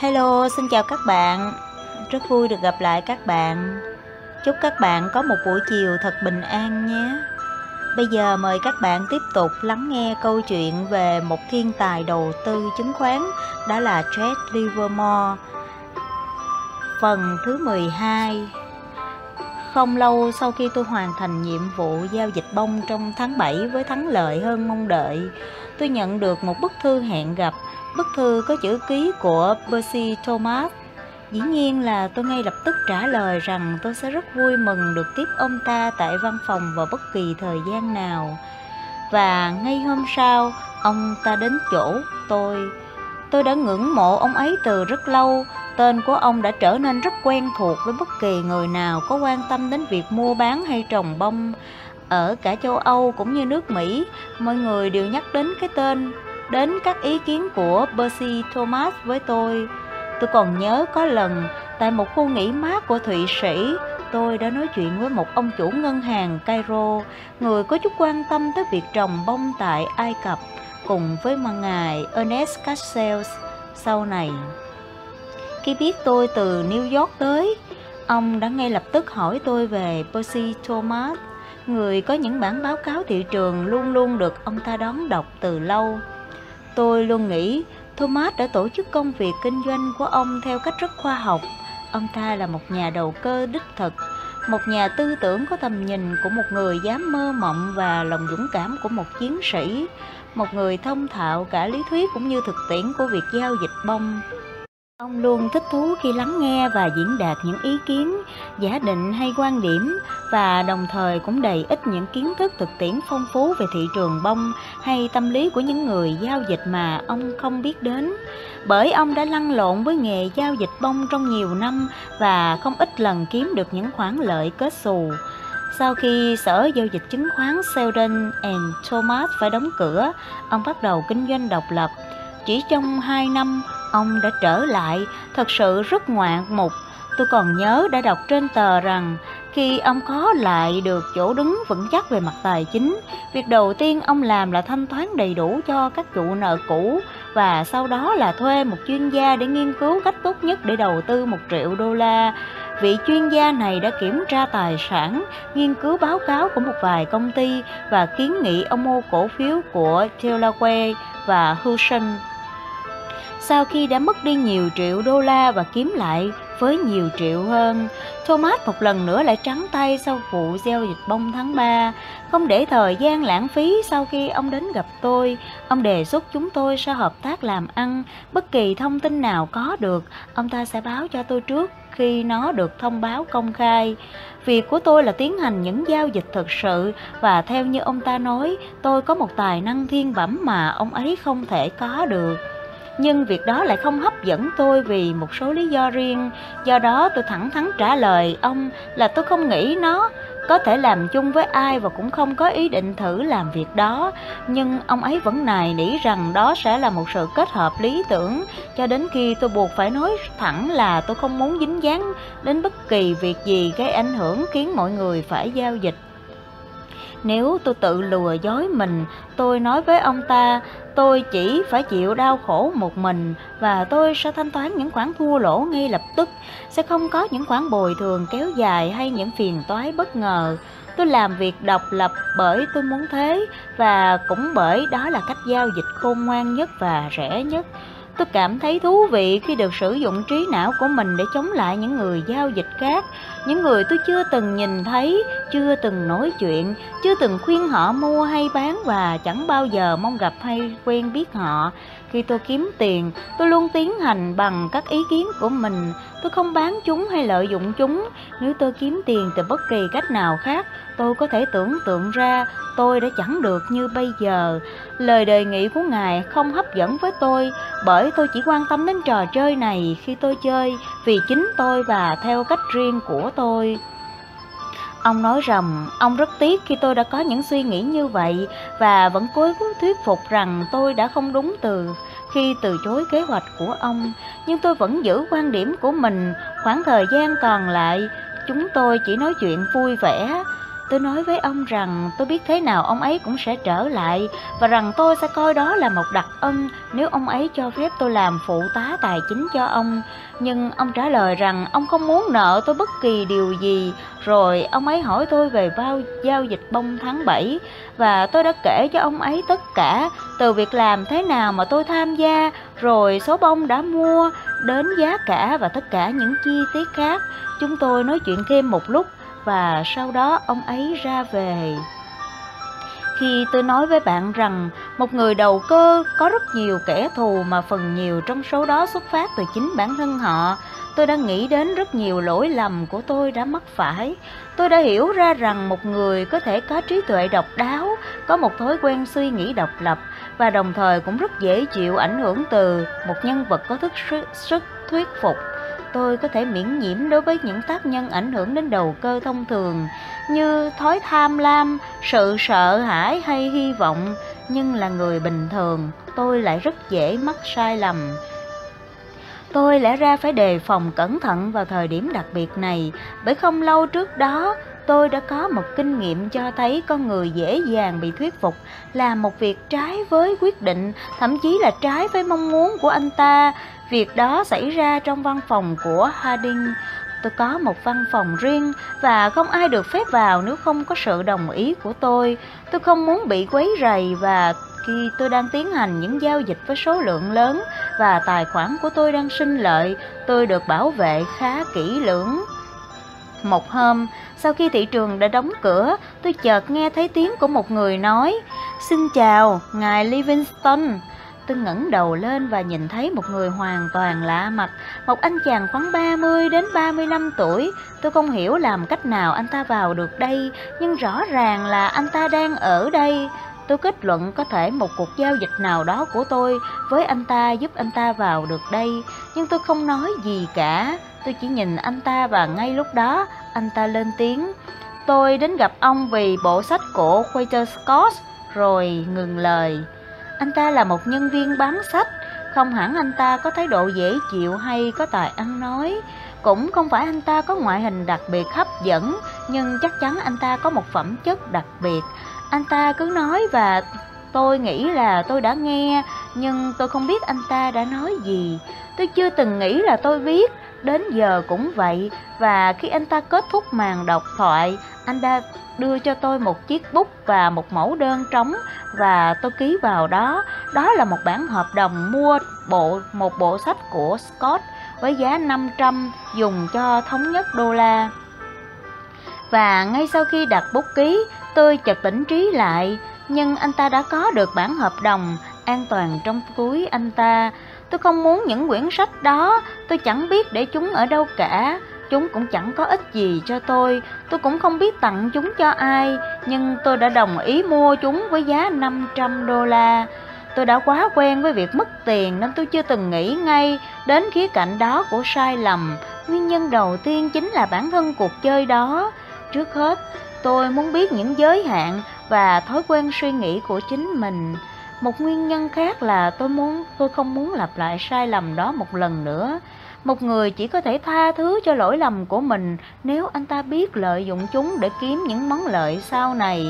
Hello, xin chào các bạn. Rất vui được gặp lại các bạn. Chúc các bạn có một buổi chiều thật bình an nhé. Bây giờ mời các bạn tiếp tục lắng nghe câu chuyện về một thiên tài đầu tư chứng khoán, đó là Jed Livermore. Phần thứ 12 Không lâu sau khi tôi hoàn thành nhiệm vụ giao dịch bông trong tháng 7 với thắng lợi hơn mong đợi, tôi nhận được một bức thư hẹn gặp Bức thư có chữ ký của Percy Thomas. Dĩ nhiên là tôi ngay lập tức trả lời rằng tôi sẽ rất vui mừng được tiếp ông ta tại văn phòng vào bất kỳ thời gian nào. Và ngay hôm sau, ông ta đến chỗ tôi. Tôi đã ngưỡng mộ ông ấy từ rất lâu, tên của ông đã trở nên rất quen thuộc với bất kỳ người nào có quan tâm đến việc mua bán hay trồng bông. Ở cả châu Âu cũng như nước Mỹ, mọi người đều nhắc đến cái tên đến các ý kiến của Percy Thomas với tôi. Tôi còn nhớ có lần tại một khu nghỉ mát của Thụy Sĩ, tôi đã nói chuyện với một ông chủ ngân hàng Cairo, người có chút quan tâm tới việc trồng bông tại Ai Cập, cùng với mà ngài Ernest Cassels sau này. Khi biết tôi từ New York tới, ông đã ngay lập tức hỏi tôi về Percy Thomas, người có những bản báo cáo thị trường luôn luôn được ông ta đón đọc từ lâu. Tôi luôn nghĩ Thomas đã tổ chức công việc kinh doanh của ông theo cách rất khoa học. Ông ta là một nhà đầu cơ đích thực, một nhà tư tưởng có tầm nhìn của một người dám mơ mộng và lòng dũng cảm của một chiến sĩ, một người thông thạo cả lý thuyết cũng như thực tiễn của việc giao dịch bông. Ông luôn thích thú khi lắng nghe và diễn đạt những ý kiến, giả định hay quan điểm và đồng thời cũng đầy ít những kiến thức thực tiễn phong phú về thị trường bông hay tâm lý của những người giao dịch mà ông không biết đến. Bởi ông đã lăn lộn với nghề giao dịch bông trong nhiều năm và không ít lần kiếm được những khoản lợi kết xù. Sau khi sở giao dịch chứng khoán Sheldon and Thomas phải đóng cửa, ông bắt đầu kinh doanh độc lập. Chỉ trong 2 năm, ông đã trở lại, thật sự rất ngoạn mục. Tôi còn nhớ đã đọc trên tờ rằng khi ông có lại được chỗ đứng vững chắc về mặt tài chính, việc đầu tiên ông làm là thanh toán đầy đủ cho các chủ nợ cũ và sau đó là thuê một chuyên gia để nghiên cứu cách tốt nhất để đầu tư một triệu đô la. Vị chuyên gia này đã kiểm tra tài sản, nghiên cứu báo cáo của một vài công ty và kiến nghị ông mua cổ phiếu của Delaware và Hudson sau khi đã mất đi nhiều triệu đô la và kiếm lại với nhiều triệu hơn. Thomas một lần nữa lại trắng tay sau vụ giao dịch bông tháng 3. Không để thời gian lãng phí sau khi ông đến gặp tôi, ông đề xuất chúng tôi sẽ hợp tác làm ăn. Bất kỳ thông tin nào có được, ông ta sẽ báo cho tôi trước khi nó được thông báo công khai. Việc của tôi là tiến hành những giao dịch thực sự và theo như ông ta nói, tôi có một tài năng thiên bẩm mà ông ấy không thể có được nhưng việc đó lại không hấp dẫn tôi vì một số lý do riêng. Do đó tôi thẳng thắn trả lời, ông, là tôi không nghĩ nó có thể làm chung với ai và cũng không có ý định thử làm việc đó. Nhưng ông ấy vẫn nài nỉ rằng đó sẽ là một sự kết hợp lý tưởng. Cho đến khi tôi buộc phải nói thẳng là tôi không muốn dính dáng đến bất kỳ việc gì gây ảnh hưởng khiến mọi người phải giao dịch nếu tôi tự lừa dối mình, tôi nói với ông ta, tôi chỉ phải chịu đau khổ một mình và tôi sẽ thanh toán những khoản thua lỗ ngay lập tức, sẽ không có những khoản bồi thường kéo dài hay những phiền toái bất ngờ. Tôi làm việc độc lập bởi tôi muốn thế và cũng bởi đó là cách giao dịch khôn ngoan nhất và rẻ nhất. Tôi cảm thấy thú vị khi được sử dụng trí não của mình để chống lại những người giao dịch khác, những người tôi chưa từng nhìn thấy, chưa từng nói chuyện, chưa từng khuyên họ mua hay bán và chẳng bao giờ mong gặp hay quen biết họ. Khi tôi kiếm tiền, tôi luôn tiến hành bằng các ý kiến của mình. Tôi không bán chúng hay lợi dụng chúng. Nếu tôi kiếm tiền từ bất kỳ cách nào khác, tôi có thể tưởng tượng ra tôi đã chẳng được như bây giờ. Lời đề nghị của Ngài không hấp dẫn với tôi bởi tôi chỉ quan tâm đến trò chơi này khi tôi chơi vì chính tôi và theo cách riêng của tôi. Ông nói rằng ông rất tiếc khi tôi đã có những suy nghĩ như vậy và vẫn cố thuyết phục rằng tôi đã không đúng từ khi từ chối kế hoạch của ông. Nhưng tôi vẫn giữ quan điểm của mình, khoảng thời gian còn lại chúng tôi chỉ nói chuyện vui vẻ. Tôi nói với ông rằng tôi biết thế nào ông ấy cũng sẽ trở lại và rằng tôi sẽ coi đó là một đặc ân nếu ông ấy cho phép tôi làm phụ tá tài chính cho ông. Nhưng ông trả lời rằng ông không muốn nợ tôi bất kỳ điều gì. Rồi ông ấy hỏi tôi về bao giao dịch bông tháng 7 và tôi đã kể cho ông ấy tất cả từ việc làm thế nào mà tôi tham gia, rồi số bông đã mua, đến giá cả và tất cả những chi tiết khác. Chúng tôi nói chuyện thêm một lúc và sau đó ông ấy ra về. Khi tôi nói với bạn rằng một người đầu cơ có rất nhiều kẻ thù mà phần nhiều trong số đó xuất phát từ chính bản thân họ, tôi đã nghĩ đến rất nhiều lỗi lầm của tôi đã mắc phải. Tôi đã hiểu ra rằng một người có thể có trí tuệ độc đáo, có một thói quen suy nghĩ độc lập và đồng thời cũng rất dễ chịu ảnh hưởng từ một nhân vật có thức sức, sức thuyết phục tôi có thể miễn nhiễm đối với những tác nhân ảnh hưởng đến đầu cơ thông thường như thói tham lam, sự sợ hãi hay hy vọng, nhưng là người bình thường, tôi lại rất dễ mắc sai lầm. Tôi lẽ ra phải đề phòng cẩn thận vào thời điểm đặc biệt này, bởi không lâu trước đó tôi đã có một kinh nghiệm cho thấy con người dễ dàng bị thuyết phục làm một việc trái với quyết định, thậm chí là trái với mong muốn của anh ta. Việc đó xảy ra trong văn phòng của Harding. Tôi có một văn phòng riêng và không ai được phép vào nếu không có sự đồng ý của tôi. Tôi không muốn bị quấy rầy và khi tôi đang tiến hành những giao dịch với số lượng lớn và tài khoản của tôi đang sinh lợi, tôi được bảo vệ khá kỹ lưỡng. Một hôm, sau khi thị trường đã đóng cửa, tôi chợt nghe thấy tiếng của một người nói Xin chào, ngài Livingston Tôi ngẩng đầu lên và nhìn thấy một người hoàn toàn lạ mặt, một anh chàng khoảng 30 đến 35 tuổi. Tôi không hiểu làm cách nào anh ta vào được đây, nhưng rõ ràng là anh ta đang ở đây. Tôi kết luận có thể một cuộc giao dịch nào đó của tôi với anh ta giúp anh ta vào được đây, nhưng tôi không nói gì cả. Tôi chỉ nhìn anh ta và ngay lúc đó anh ta lên tiếng. Tôi đến gặp ông vì bộ sách của Walter Scott rồi ngừng lời. Anh ta là một nhân viên bán sách, không hẳn anh ta có thái độ dễ chịu hay có tài ăn nói. Cũng không phải anh ta có ngoại hình đặc biệt hấp dẫn, nhưng chắc chắn anh ta có một phẩm chất đặc biệt. Anh ta cứ nói và tôi nghĩ là tôi đã nghe, nhưng tôi không biết anh ta đã nói gì. Tôi chưa từng nghĩ là tôi viết, đến giờ cũng vậy. Và khi anh ta kết thúc màn đọc thoại, anh ta đưa cho tôi một chiếc bút và một mẫu đơn trống và tôi ký vào đó. Đó là một bản hợp đồng mua bộ một bộ sách của Scott với giá 500 dùng cho thống nhất đô la. Và ngay sau khi đặt bút ký, tôi chợt tỉnh trí lại, nhưng anh ta đã có được bản hợp đồng an toàn trong túi anh ta. Tôi không muốn những quyển sách đó, tôi chẳng biết để chúng ở đâu cả. Chúng cũng chẳng có ích gì cho tôi, tôi cũng không biết tặng chúng cho ai, nhưng tôi đã đồng ý mua chúng với giá 500 đô la. Tôi đã quá quen với việc mất tiền nên tôi chưa từng nghĩ ngay đến khía cạnh đó của sai lầm. Nguyên nhân đầu tiên chính là bản thân cuộc chơi đó. Trước hết, tôi muốn biết những giới hạn và thói quen suy nghĩ của chính mình. Một nguyên nhân khác là tôi muốn tôi không muốn lặp lại sai lầm đó một lần nữa. Một người chỉ có thể tha thứ cho lỗi lầm của mình nếu anh ta biết lợi dụng chúng để kiếm những món lợi sau này.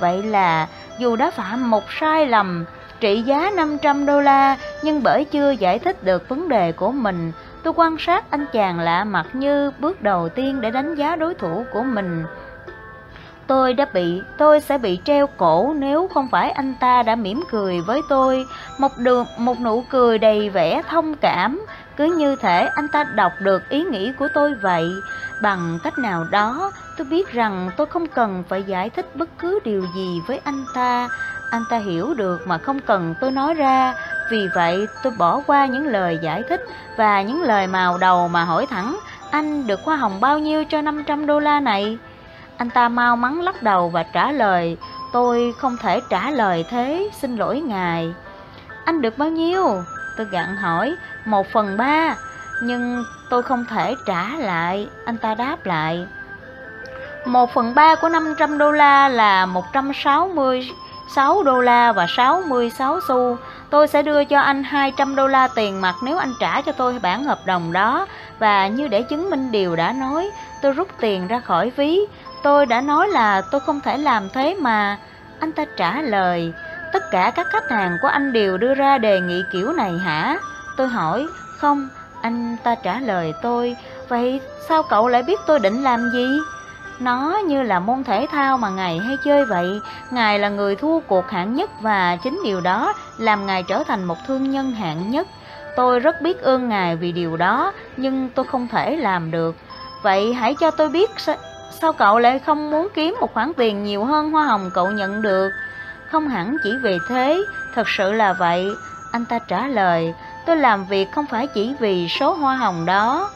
Vậy là dù đã phạm một sai lầm trị giá 500 đô la nhưng bởi chưa giải thích được vấn đề của mình, tôi quan sát anh chàng lạ mặt như bước đầu tiên để đánh giá đối thủ của mình. Tôi đã bị, tôi sẽ bị treo cổ nếu không phải anh ta đã mỉm cười với tôi, một đường, một nụ cười đầy vẻ thông cảm, cứ như thể anh ta đọc được ý nghĩ của tôi vậy. Bằng cách nào đó, tôi biết rằng tôi không cần phải giải thích bất cứ điều gì với anh ta. Anh ta hiểu được mà không cần tôi nói ra. Vì vậy, tôi bỏ qua những lời giải thích và những lời màu đầu mà hỏi thẳng, anh được hoa hồng bao nhiêu cho 500 đô la này? Anh ta mau mắn lắc đầu và trả lời, tôi không thể trả lời thế, xin lỗi ngài. Anh được bao nhiêu? Tôi gặn hỏi, một phần ba, nhưng tôi không thể trả lại, anh ta đáp lại. Một phần ba của 500 đô la là 166 đô la và 66 xu. Tôi sẽ đưa cho anh 200 đô la tiền mặt nếu anh trả cho tôi bản hợp đồng đó. Và như để chứng minh điều đã nói, tôi rút tiền ra khỏi ví. Tôi đã nói là tôi không thể làm thế mà. Anh ta trả lời, tất cả các khách hàng của anh đều đưa ra đề nghị kiểu này hả? Tôi hỏi, không, anh ta trả lời tôi, vậy sao cậu lại biết tôi định làm gì? Nó như là môn thể thao mà Ngài hay chơi vậy Ngài là người thua cuộc hạng nhất Và chính điều đó làm Ngài trở thành một thương nhân hạng nhất Tôi rất biết ơn Ngài vì điều đó Nhưng tôi không thể làm được Vậy hãy cho tôi biết Sao cậu lại không muốn kiếm một khoản tiền nhiều hơn hoa hồng cậu nhận được? Không hẳn chỉ vì thế, Thật sự là vậy. Anh ta trả lời, Tôi làm việc không phải chỉ vì số hoa hồng đó.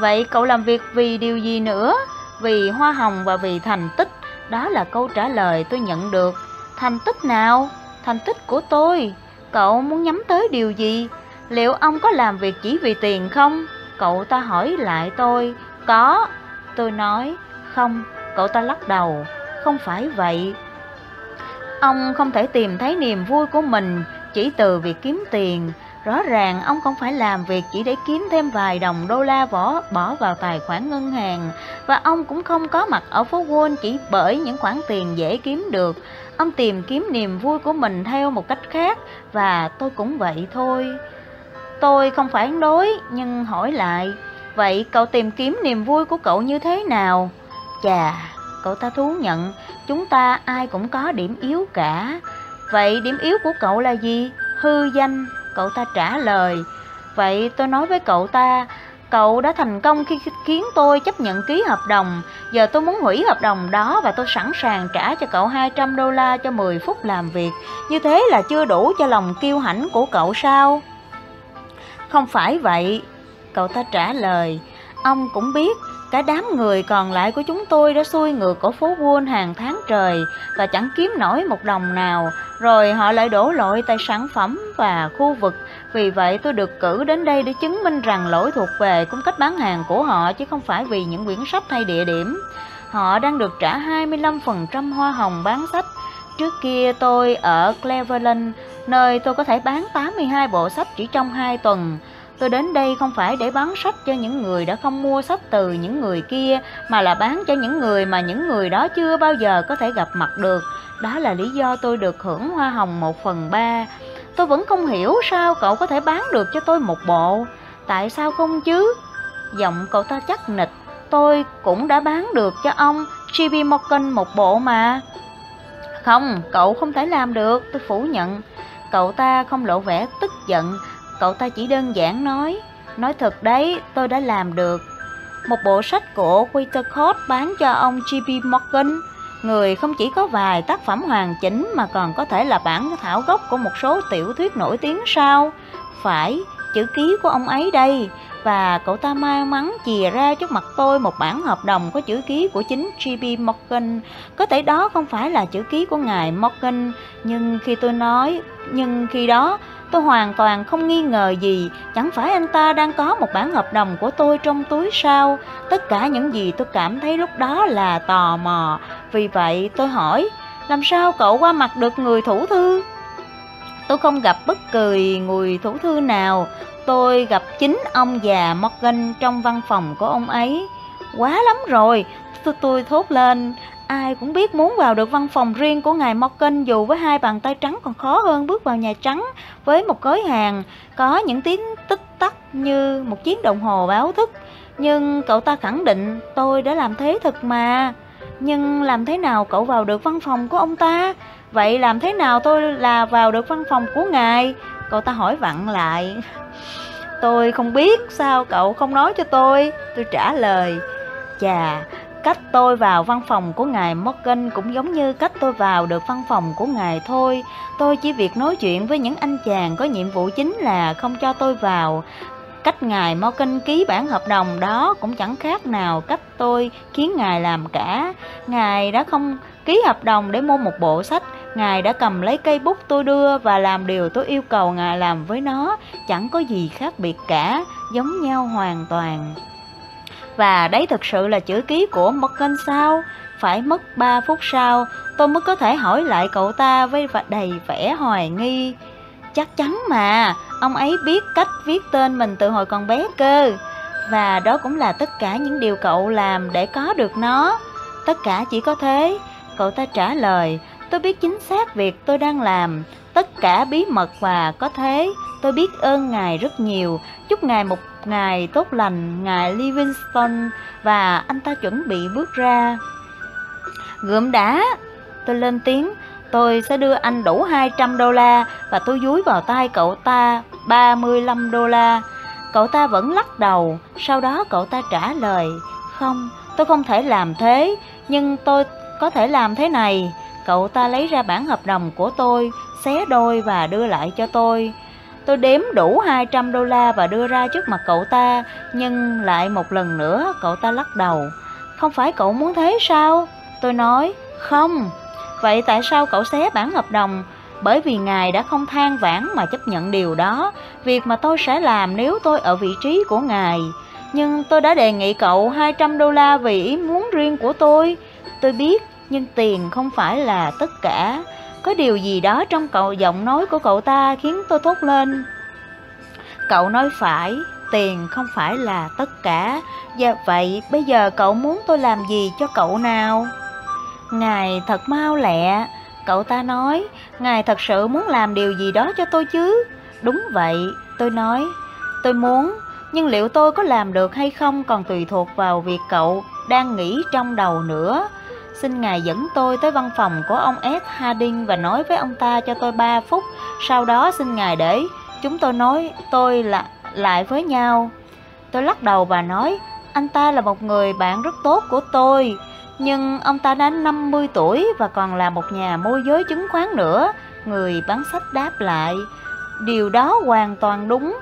Vậy cậu làm việc vì điều gì nữa? vì hoa hồng và vì thành tích. Đó là câu trả lời tôi nhận được. Thành tích nào? Thành tích của tôi. Cậu muốn nhắm tới điều gì? Liệu ông có làm việc chỉ vì tiền không? Cậu ta hỏi lại tôi. Có. Tôi nói không cậu ta lắc đầu không phải vậy ông không thể tìm thấy niềm vui của mình chỉ từ việc kiếm tiền Rõ ràng ông không phải làm việc chỉ để kiếm thêm vài đồng đô la vỏ bỏ vào tài khoản ngân hàng và ông cũng không có mặt ở phố Wall chỉ bởi những khoản tiền dễ kiếm được. Ông tìm kiếm niềm vui của mình theo một cách khác và tôi cũng vậy thôi. Tôi không phản đối nhưng hỏi lại, vậy cậu tìm kiếm niềm vui của cậu như thế nào? Chà, cậu ta thú nhận, chúng ta ai cũng có điểm yếu cả. Vậy điểm yếu của cậu là gì? Hư danh Cậu ta trả lời. Vậy tôi nói với cậu ta Cậu đã thành công khi khiến tôi chấp nhận ký hợp đồng. Giờ tôi muốn hủy hợp đồng đó Và tôi sẵn sàng trả cho cậu 200 đô la cho 10 phút làm việc. Như thế là chưa đủ cho lòng kiêu hãnh của cậu sao? Không phải vậy Cậu ta trả lời. Ông cũng biết Cả đám người còn lại của chúng tôi đã xuôi ngược ở phố Wall hàng tháng trời Và chẳng kiếm nổi một đồng nào rồi họ lại đổ lỗi tại sản phẩm và khu vực. Vì vậy tôi được cử đến đây để chứng minh rằng lỗi thuộc về cung cách bán hàng của họ chứ không phải vì những quyển sách hay địa điểm. Họ đang được trả 25% hoa hồng bán sách. Trước kia tôi ở Cleveland, nơi tôi có thể bán 82 bộ sách chỉ trong 2 tuần. Tôi đến đây không phải để bán sách cho những người đã không mua sách từ những người kia, mà là bán cho những người mà những người đó chưa bao giờ có thể gặp mặt được. Đó là lý do tôi được hưởng hoa hồng một phần ba. Tôi vẫn không hiểu sao cậu có thể bán được cho tôi một bộ. Tại sao không chứ? Giọng cậu ta chắc nịch. Tôi cũng đã bán được cho ông JP Morgan một bộ mà. Không, cậu không thể làm được, tôi phủ nhận. Cậu ta không lộ vẻ tức giận, cậu ta chỉ đơn giản nói. Nói thật đấy, tôi đã làm được. Một bộ sách của Peter Court bán cho ông JP Morgan Người không chỉ có vài tác phẩm hoàn chỉnh mà còn có thể là bản thảo gốc của một số tiểu thuyết nổi tiếng sao? Phải, chữ ký của ông ấy đây. Và cậu ta may mắn chìa ra trước mặt tôi một bản hợp đồng có chữ ký của chính J.P. Morgan. Có thể đó không phải là chữ ký của ngài Morgan, nhưng khi tôi nói, nhưng khi đó Tôi hoàn toàn không nghi ngờ gì, chẳng phải anh ta đang có một bản hợp đồng của tôi trong túi sao? Tất cả những gì tôi cảm thấy lúc đó là tò mò. Vì vậy tôi hỏi, làm sao cậu qua mặt được người thủ thư? Tôi không gặp bất kỳ người thủ thư nào, tôi gặp chính ông già Morgan trong văn phòng của ông ấy. Quá lắm rồi, tôi, tôi thốt lên, Ai cũng biết muốn vào được văn phòng riêng của ngài Morgan dù với hai bàn tay trắng còn khó hơn bước vào Nhà Trắng với một gói hàng có những tiếng tích tắc như một chiếc đồng hồ báo thức. Nhưng cậu ta khẳng định tôi đã làm thế thật mà. Nhưng làm thế nào cậu vào được văn phòng của ông ta? Vậy làm thế nào tôi là vào được văn phòng của ngài? Cậu ta hỏi vặn lại. Tôi không biết sao cậu không nói cho tôi. Tôi trả lời. Chà, Cách tôi vào văn phòng của ngài Morgan cũng giống như cách tôi vào được văn phòng của ngài thôi. Tôi chỉ việc nói chuyện với những anh chàng có nhiệm vụ chính là không cho tôi vào. Cách ngài Morgan ký bản hợp đồng đó cũng chẳng khác nào cách tôi khiến ngài làm cả. Ngài đã không ký hợp đồng để mua một bộ sách, ngài đã cầm lấy cây bút tôi đưa và làm điều tôi yêu cầu ngài làm với nó, chẳng có gì khác biệt cả, giống nhau hoàn toàn. Và đấy thực sự là chữ ký của Morgan sao? Phải mất 3 phút sau, tôi mới có thể hỏi lại cậu ta với đầy vẻ hoài nghi. Chắc chắn mà, ông ấy biết cách viết tên mình từ hồi còn bé cơ. Và đó cũng là tất cả những điều cậu làm để có được nó. Tất cả chỉ có thế. Cậu ta trả lời, tôi biết chính xác việc tôi đang làm, tất cả bí mật và có thế. Tôi biết ơn Ngài rất nhiều, chúc Ngài một ngày tốt lành, Ngài Livingston và anh ta chuẩn bị bước ra. Gượm đá, tôi lên tiếng, tôi sẽ đưa anh đủ 200 đô la và tôi dúi vào tay cậu ta 35 đô la. Cậu ta vẫn lắc đầu, sau đó cậu ta trả lời, không, tôi không thể làm thế, nhưng tôi có thể làm thế này. Cậu ta lấy ra bản hợp đồng của tôi, xé đôi và đưa lại cho tôi. Tôi đếm đủ 200 đô la và đưa ra trước mặt cậu ta, nhưng lại một lần nữa cậu ta lắc đầu. Không phải cậu muốn thế sao? Tôi nói, không. Vậy tại sao cậu xé bản hợp đồng? Bởi vì ngài đã không than vãn mà chấp nhận điều đó, việc mà tôi sẽ làm nếu tôi ở vị trí của ngài. Nhưng tôi đã đề nghị cậu 200 đô la vì ý muốn riêng của tôi. Tôi biết, nhưng tiền không phải là tất cả. Có điều gì đó trong cậu giọng nói của cậu ta khiến tôi thốt lên. Cậu nói phải, tiền không phải là tất cả. Và vậy bây giờ cậu muốn tôi làm gì cho cậu nào? Ngài thật mau lẹ, cậu ta nói, Ngài thật sự muốn làm điều gì đó cho tôi chứ? Đúng vậy, tôi nói, tôi muốn, nhưng liệu tôi có làm được hay không còn tùy thuộc vào việc cậu đang nghĩ trong đầu nữa. Xin Ngài dẫn tôi tới văn phòng của ông S. Harding và nói với ông ta cho tôi 3 phút, sau đó xin Ngài để chúng tôi nói tôi là lại với nhau. Tôi lắc đầu và nói, anh ta là một người bạn rất tốt của tôi, nhưng ông ta đã 50 tuổi và còn là một nhà môi giới chứng khoán nữa. Người bán sách đáp lại, điều đó hoàn toàn đúng.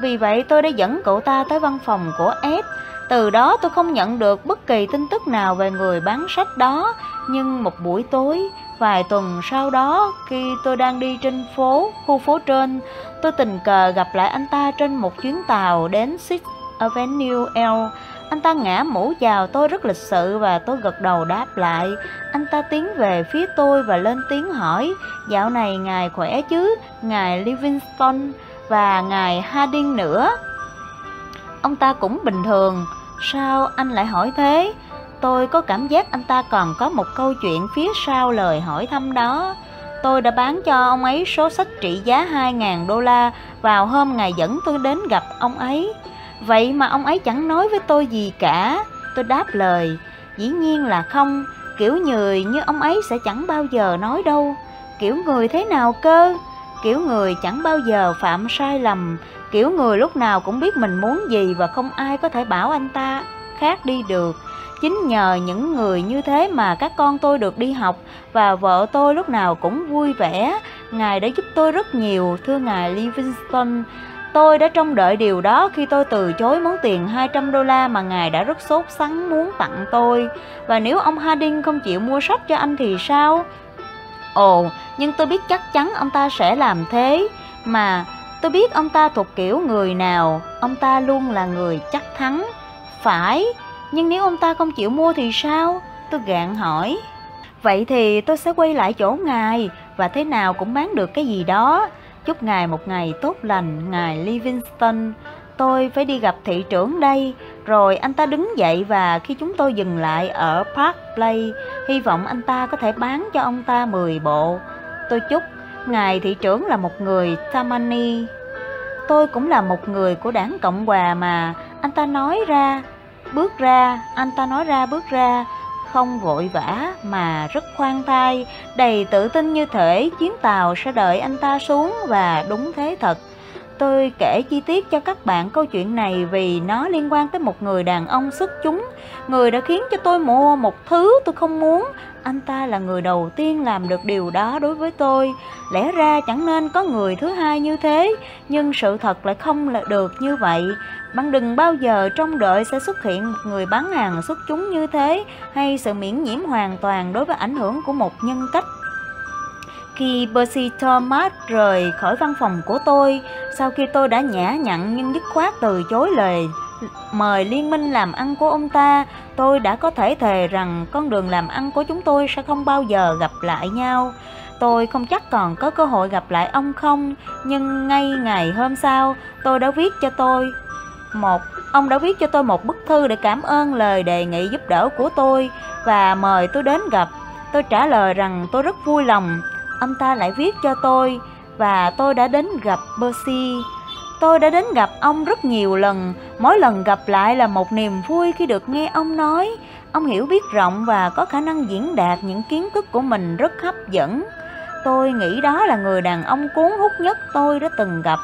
Vì vậy tôi đã dẫn cậu ta tới văn phòng của S. Từ đó tôi không nhận được bất kỳ tin tức nào về người bán sách đó. Nhưng một buổi tối, vài tuần sau đó, khi tôi đang đi trên phố, khu phố trên, tôi tình cờ gặp lại anh ta trên một chuyến tàu đến Sixth Avenue L. Anh ta ngã mũ chào tôi rất lịch sự và tôi gật đầu đáp lại. Anh ta tiến về phía tôi và lên tiếng hỏi, dạo này ngài khỏe chứ, ngài Livingston và ngài Harding nữa. Ông ta cũng bình thường, sao anh lại hỏi thế? Tôi có cảm giác anh ta còn có một câu chuyện phía sau lời hỏi thăm đó. Tôi đã bán cho ông ấy số sách trị giá 2.000 đô la vào hôm ngày dẫn tôi đến gặp ông ấy. Vậy mà ông ấy chẳng nói với tôi gì cả Tôi đáp lời, Dĩ nhiên là không Kiểu người như ông ấy sẽ chẳng bao giờ nói đâu Kiểu người thế nào cơ Kiểu người chẳng bao giờ phạm sai lầm Kiểu người lúc nào cũng biết mình muốn gì Và không ai có thể bảo anh ta khác đi được Chính nhờ những người như thế mà các con tôi được đi học Và vợ tôi lúc nào cũng vui vẻ Ngài đã giúp tôi rất nhiều, Thưa Ngài Livingston Tôi đã trông đợi điều đó khi tôi từ chối món tiền 200 đô la mà ngài đã rất sốt sắng muốn tặng tôi. Và nếu ông Harding không chịu mua sách cho anh thì sao? Ồ, nhưng tôi biết chắc chắn ông ta sẽ làm thế. Mà tôi biết ông ta thuộc kiểu người nào, ông ta luôn là người chắc thắng. Phải, nhưng nếu ông ta không chịu mua thì sao? Tôi gạn hỏi. Vậy thì tôi sẽ quay lại chỗ ngài và thế nào cũng bán được cái gì đó Chúc ngài một ngày tốt lành, ngài Livingston. Tôi phải đi gặp thị trưởng đây. Rồi anh ta đứng dậy và khi chúng tôi dừng lại ở Park Place, hy vọng anh ta có thể bán cho ông ta 10 bộ. Tôi chúc ngài thị trưởng là một người Tamani. Tôi cũng là một người của đảng Cộng Hòa mà, anh ta nói ra. Bước ra, anh ta nói ra bước ra, không vội vã mà rất khoan thai, đầy tự tin như thể chuyến tàu sẽ đợi anh ta xuống và đúng thế thật. Tôi kể chi tiết cho các bạn câu chuyện này vì nó liên quan tới một người đàn ông xuất chúng, người đã khiến cho tôi mua một thứ tôi không muốn. Anh ta là người đầu tiên làm được điều đó đối với tôi. Lẽ ra chẳng nên có người thứ hai như thế, nhưng sự thật lại không là được như vậy. Bạn đừng bao giờ trông đợi sẽ xuất hiện một người bán hàng xuất chúng như thế hay sự miễn nhiễm hoàn toàn đối với ảnh hưởng của một nhân cách. Khi Percy Thomas rời khỏi văn phòng của tôi, sau khi tôi đã nhã nhặn nhưng dứt khoát từ chối lời mời liên minh làm ăn của ông ta, tôi đã có thể thề rằng con đường làm ăn của chúng tôi sẽ không bao giờ gặp lại nhau. Tôi không chắc còn có cơ hội gặp lại ông không, nhưng ngay ngày hôm sau, tôi đã viết cho tôi Một, ông đã viết cho tôi một bức thư để cảm ơn lời đề nghị giúp đỡ của tôi và mời tôi đến gặp. Tôi trả lời rằng tôi rất vui lòng. Ông ta lại viết cho tôi và tôi đã đến gặp Percy. Tôi đã đến gặp ông rất nhiều lần, mỗi lần gặp lại là một niềm vui khi được nghe ông nói. Ông hiểu biết rộng và có khả năng diễn đạt những kiến thức của mình rất hấp dẫn. Tôi nghĩ đó là người đàn ông cuốn hút nhất tôi đã từng gặp.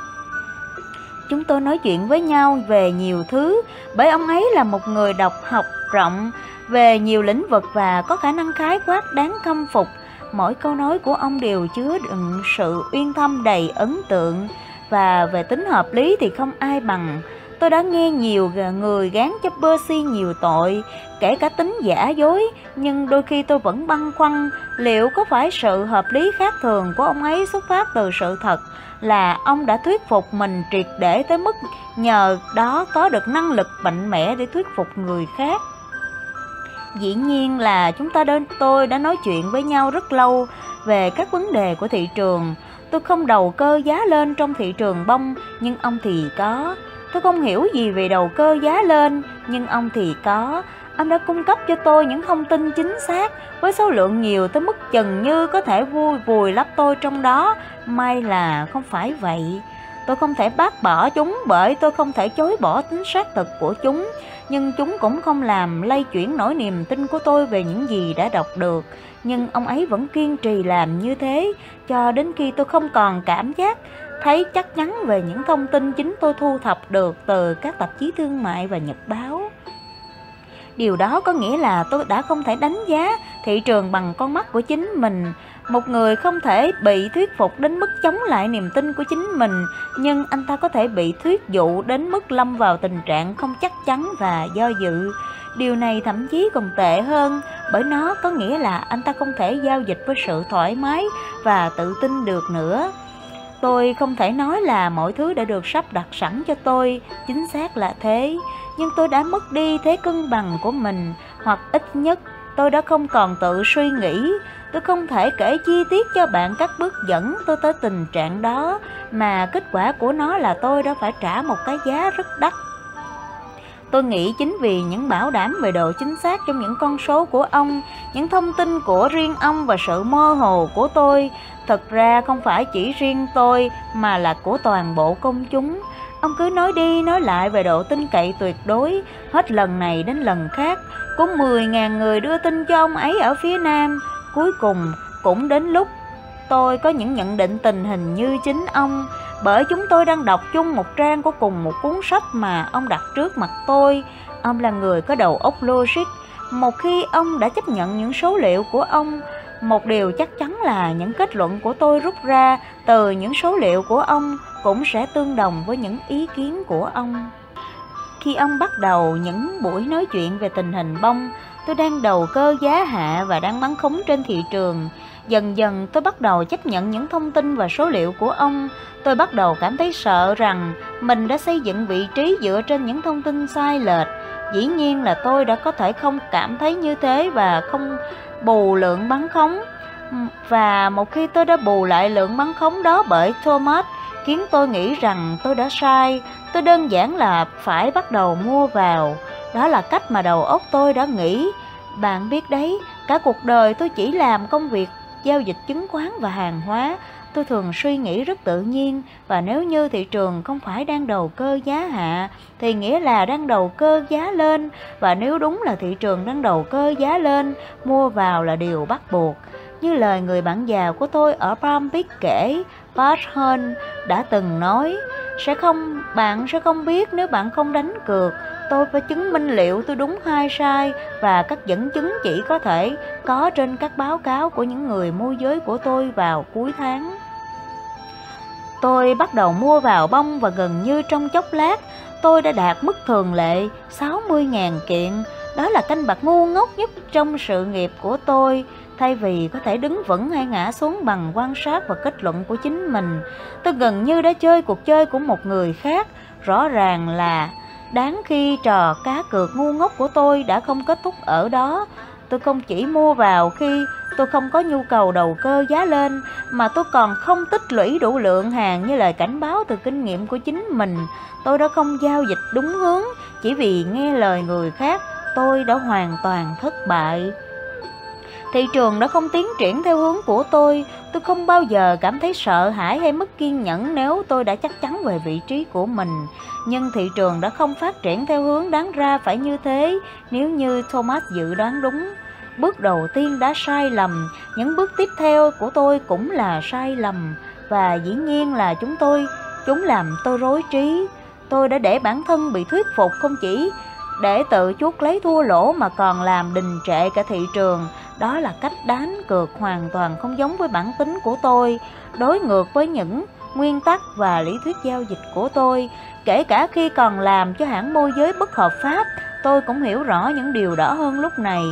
Chúng tôi nói chuyện với nhau về nhiều thứ, bởi ông ấy là một người đọc học rộng về nhiều lĩnh vực và có khả năng khái quát đáng khâm phục. Mỗi câu nói của ông đều chứa đựng sự uyên thâm đầy ấn tượng và về tính hợp lý thì không ai bằng. Tôi đã nghe nhiều người gán cho Percy nhiều tội, kể cả tính giả dối, nhưng đôi khi tôi vẫn băn khoăn liệu có phải sự hợp lý khác thường của ông ấy xuất phát từ sự thật là ông đã thuyết phục mình triệt để tới mức nhờ đó có được năng lực mạnh mẽ để thuyết phục người khác. Dĩ nhiên là chúng ta đến tôi đã nói chuyện với nhau rất lâu về các vấn đề của thị trường. Tôi không đầu cơ giá lên trong thị trường bông, nhưng ông thì có. Tôi không hiểu gì về đầu cơ giá lên, nhưng ông thì có. Ông đã cung cấp cho tôi những thông tin chính xác với số lượng nhiều tới mức chừng như có thể vui vùi lấp tôi trong đó. May là không phải vậy. Tôi không thể bác bỏ chúng bởi tôi không thể chối bỏ tính xác thực của chúng, nhưng chúng cũng không làm lay chuyển nỗi niềm tin của tôi về những gì đã đọc được. Nhưng ông ấy vẫn kiên trì làm như thế, cho đến khi tôi không còn cảm giác thấy chắc chắn về những thông tin chính tôi thu thập được từ các tạp chí thương mại và nhật báo. Điều đó có nghĩa là tôi đã không thể đánh giá thị trường bằng con mắt của chính mình. Một người không thể bị thuyết phục đến mức chống lại niềm tin của chính mình, nhưng anh ta có thể bị thuyết dụ đến mức lâm vào tình trạng không chắc chắn và do dự. Điều này thậm chí còn tệ hơn bởi nó có nghĩa là anh ta không thể giao dịch với sự thoải mái và tự tin được nữa. Tôi không thể nói là mọi thứ đã được sắp đặt sẵn cho tôi, chính xác là thế, nhưng tôi đã mất đi thế cân bằng của mình, hoặc ít nhất tôi đã không còn tự suy nghĩ. Tôi không thể kể chi tiết cho bạn các bước dẫn tôi tới tình trạng đó, mà kết quả của nó là tôi đã phải trả một cái giá rất đắt. Tôi nghĩ chính vì những bảo đảm về độ chính xác trong những con số của ông, những thông tin của riêng ông và sự mơ hồ của tôi, Thật ra không phải chỉ riêng tôi mà là của toàn bộ công chúng. Ông cứ nói đi nói lại về độ tin cậy tuyệt đối, hết lần này đến lần khác. Có 10.000 người đưa tin cho ông ấy ở phía Nam. Cuối cùng cũng đến lúc tôi có những nhận định tình hình như chính ông. Bởi chúng tôi đang đọc chung một trang của cùng một cuốn sách mà ông đặt trước mặt tôi. Ông là người có đầu óc logic. Một khi ông đã chấp nhận những số liệu của ông, một điều chắc chắn là những kết luận của tôi rút ra từ những số liệu của ông cũng sẽ tương đồng với những ý kiến của ông. Khi ông bắt đầu những buổi nói chuyện về tình hình bông, tôi đang đầu cơ giá hạ và đang bắn khống trên thị trường. Dần dần tôi bắt đầu chấp nhận những thông tin và số liệu của ông. Tôi bắt đầu cảm thấy sợ rằng mình đã xây dựng vị trí dựa trên những thông tin sai lệch. Dĩ nhiên là tôi đã có thể không cảm thấy như thế và không bù lượng bắn khống và một khi tôi đã bù lại lượng bắn khống đó bởi Thomas khiến tôi nghĩ rằng tôi đã sai tôi đơn giản là phải bắt đầu mua vào. Đó là cách mà đầu óc tôi đã nghĩ. Bạn biết đấy, cả cuộc đời tôi chỉ làm công việc giao dịch chứng khoán và hàng hóa. Tôi thường suy nghĩ rất tự nhiên, và nếu như thị trường không phải đang đầu cơ giá hạ, thì nghĩa là đang đầu cơ giá lên. Và nếu đúng là thị trường đang đầu cơ giá lên, mua vào là điều bắt buộc. Như lời người bạn già của tôi ở Palm Beach kể, Bart Hearn đã từng nói sẽ không, bạn sẽ không biết nếu bạn không đánh cược tôi phải chứng minh liệu tôi đúng hay sai và các dẫn chứng chỉ có thể có trên các báo cáo của những người môi giới của tôi vào cuối tháng Tôi bắt đầu mua vào bông và gần như trong chốc lát, tôi đã đạt mức thường lệ 60.000 kiện. Đó là canh bạc ngu ngốc nhất trong sự nghiệp của tôi. Thay vì có thể đứng vững hay ngã xuống bằng quan sát và kết luận của chính mình, tôi gần như đã chơi cuộc chơi của một người khác. Rõ ràng là đáng khi trò cá cược ngu ngốc của tôi đã không kết thúc ở đó. Tôi không chỉ mua vào khi tôi không có nhu cầu đầu cơ giá lên mà tôi còn không tích lũy đủ lượng hàng như lời cảnh báo từ kinh nghiệm của chính mình. Tôi đã không giao dịch đúng hướng chỉ vì nghe lời người khác, tôi đã hoàn toàn thất bại. Thị trường đã không tiến triển theo hướng của tôi, tôi không bao giờ cảm thấy sợ hãi hay mất kiên nhẫn nếu tôi đã chắc chắn về vị trí của mình. Nhưng thị trường đã không phát triển theo hướng đáng ra phải như thế nếu như Thomas dự đoán đúng. Bước đầu tiên đã sai lầm, những bước tiếp theo của tôi cũng là sai lầm và dĩ nhiên là chúng tôi, chúng làm tôi rối trí. Tôi đã để bản thân bị thuyết phục không chỉ để tự chuốc lấy thua lỗ mà còn làm đình trệ cả thị trường. Đó là cách đánh cược hoàn toàn không giống với bản tính của tôi, đối ngược với những nguyên tắc và lý thuyết giao dịch của tôi. Kể cả khi còn làm cho hãng môi giới bất hợp pháp, tôi cũng hiểu rõ những điều đó hơn lúc này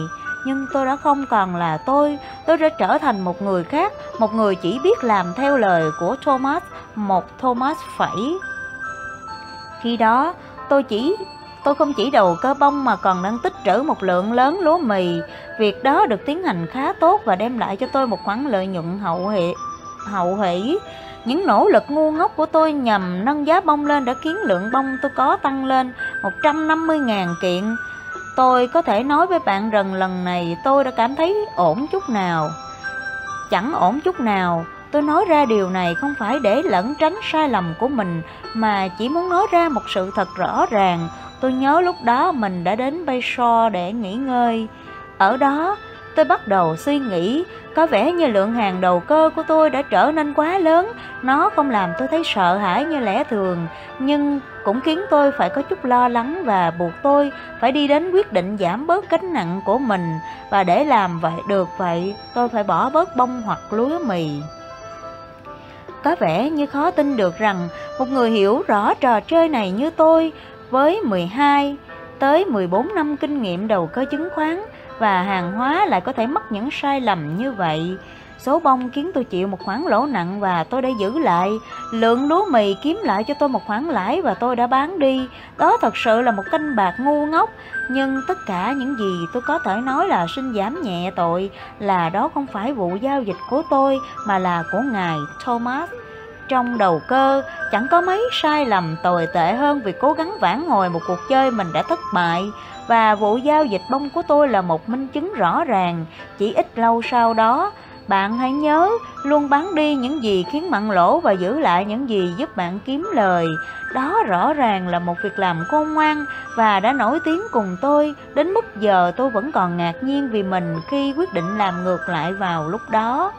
nhưng tôi đã không còn là tôi, tôi đã trở thành một người khác, một người chỉ biết làm theo lời của Thomas, một Thomas phẩy. Khi đó, tôi chỉ tôi không chỉ đầu cơ bông mà còn đang tích trữ một lượng lớn lúa mì. Việc đó được tiến hành khá tốt và đem lại cho tôi một khoản lợi nhuận hậu hệ hậu hỷ. Những nỗ lực ngu ngốc của tôi nhằm nâng giá bông lên đã khiến lượng bông tôi có tăng lên 150.000 kiện. Tôi có thể nói với bạn rằng lần này tôi đã cảm thấy ổn chút nào. Chẳng ổn chút nào, tôi nói ra điều này không phải để lẩn tránh sai lầm của mình mà chỉ muốn nói ra một sự thật rõ ràng. Tôi nhớ lúc đó mình đã đến Bayshore để nghỉ ngơi. Ở đó, tôi bắt đầu suy nghĩ có vẻ như lượng hàng đầu cơ của tôi đã trở nên quá lớn, nó không làm tôi thấy sợ hãi như lẽ thường, nhưng cũng khiến tôi phải có chút lo lắng và buộc tôi phải đi đến quyết định giảm bớt gánh nặng của mình và để làm vậy được vậy, tôi phải bỏ bớt bông hoặc lúa mì. Có vẻ như khó tin được rằng một người hiểu rõ trò chơi này như tôi với 12 tới 14 năm kinh nghiệm đầu cơ chứng khoán và hàng hóa lại có thể mắc những sai lầm như vậy. Số bông khiến tôi chịu một khoản lỗ nặng và tôi đã giữ lại. Lượng lúa mì kiếm lại cho tôi một khoản lãi và tôi đã bán đi. Đó thật sự là một canh bạc ngu ngốc. Nhưng tất cả những gì tôi có thể nói là xin giảm nhẹ tội là đó không phải vụ giao dịch của tôi, mà là của ngài Thomas. Trong đầu cơ, chẳng có mấy sai lầm tồi tệ hơn việc cố gắng vãn hồi một cuộc chơi mình đã thất bại và vụ giao dịch bông của tôi là một minh chứng rõ ràng. Chỉ ít lâu sau đó, bạn hãy nhớ luôn bán đi những gì khiến bạn lỗ và giữ lại những gì giúp bạn kiếm lời. Đó rõ ràng là một việc làm khôn ngoan và đã nổi tiếng cùng tôi đến mức giờ tôi vẫn còn ngạc nhiên vì mình khi quyết định làm ngược lại vào lúc đó.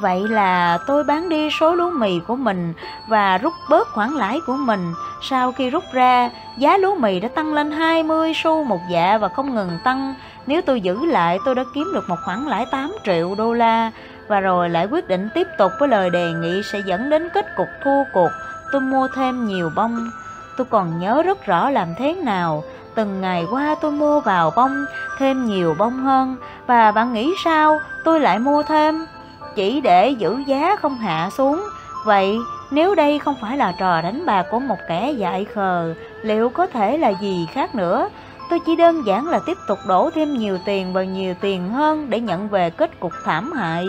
Vậy là tôi bán đi số lúa mì của mình và rút bớt khoản lãi của mình. Sau khi rút ra, giá lúa mì đã tăng lên 20 xu một dạ và không ngừng tăng. Nếu tôi giữ lại, tôi đã kiếm được một khoản lãi 8 triệu đô la. Và rồi lại quyết định tiếp tục với lời đề nghị sẽ dẫn đến kết cục thua cuộc. Tôi mua thêm nhiều bông. Tôi còn nhớ rất rõ làm thế nào. Từng ngày qua tôi mua vào bông, thêm nhiều bông hơn. Và bạn nghĩ sao? Tôi lại mua thêm chỉ để giữ giá không hạ xuống. Vậy nếu đây không phải là trò đánh bạc của một kẻ dại khờ, liệu có thể là gì khác nữa? Tôi chỉ đơn giản là tiếp tục đổ thêm nhiều tiền và nhiều tiền hơn để nhận về kết cục thảm hại.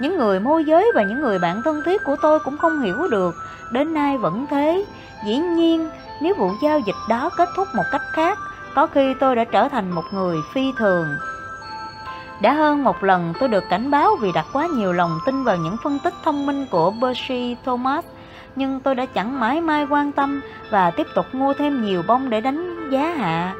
Những người môi giới và những người bạn thân thiết của tôi cũng không hiểu được, đến nay vẫn thế. Dĩ nhiên, nếu vụ giao dịch đó kết thúc một cách khác, có khi tôi đã trở thành một người phi thường. Đã hơn một lần tôi được cảnh báo vì đặt quá nhiều lòng tin vào những phân tích thông minh của Percy Thomas, nhưng tôi đã chẳng mãi mai quan tâm và tiếp tục mua thêm nhiều bông để đánh giá hạ,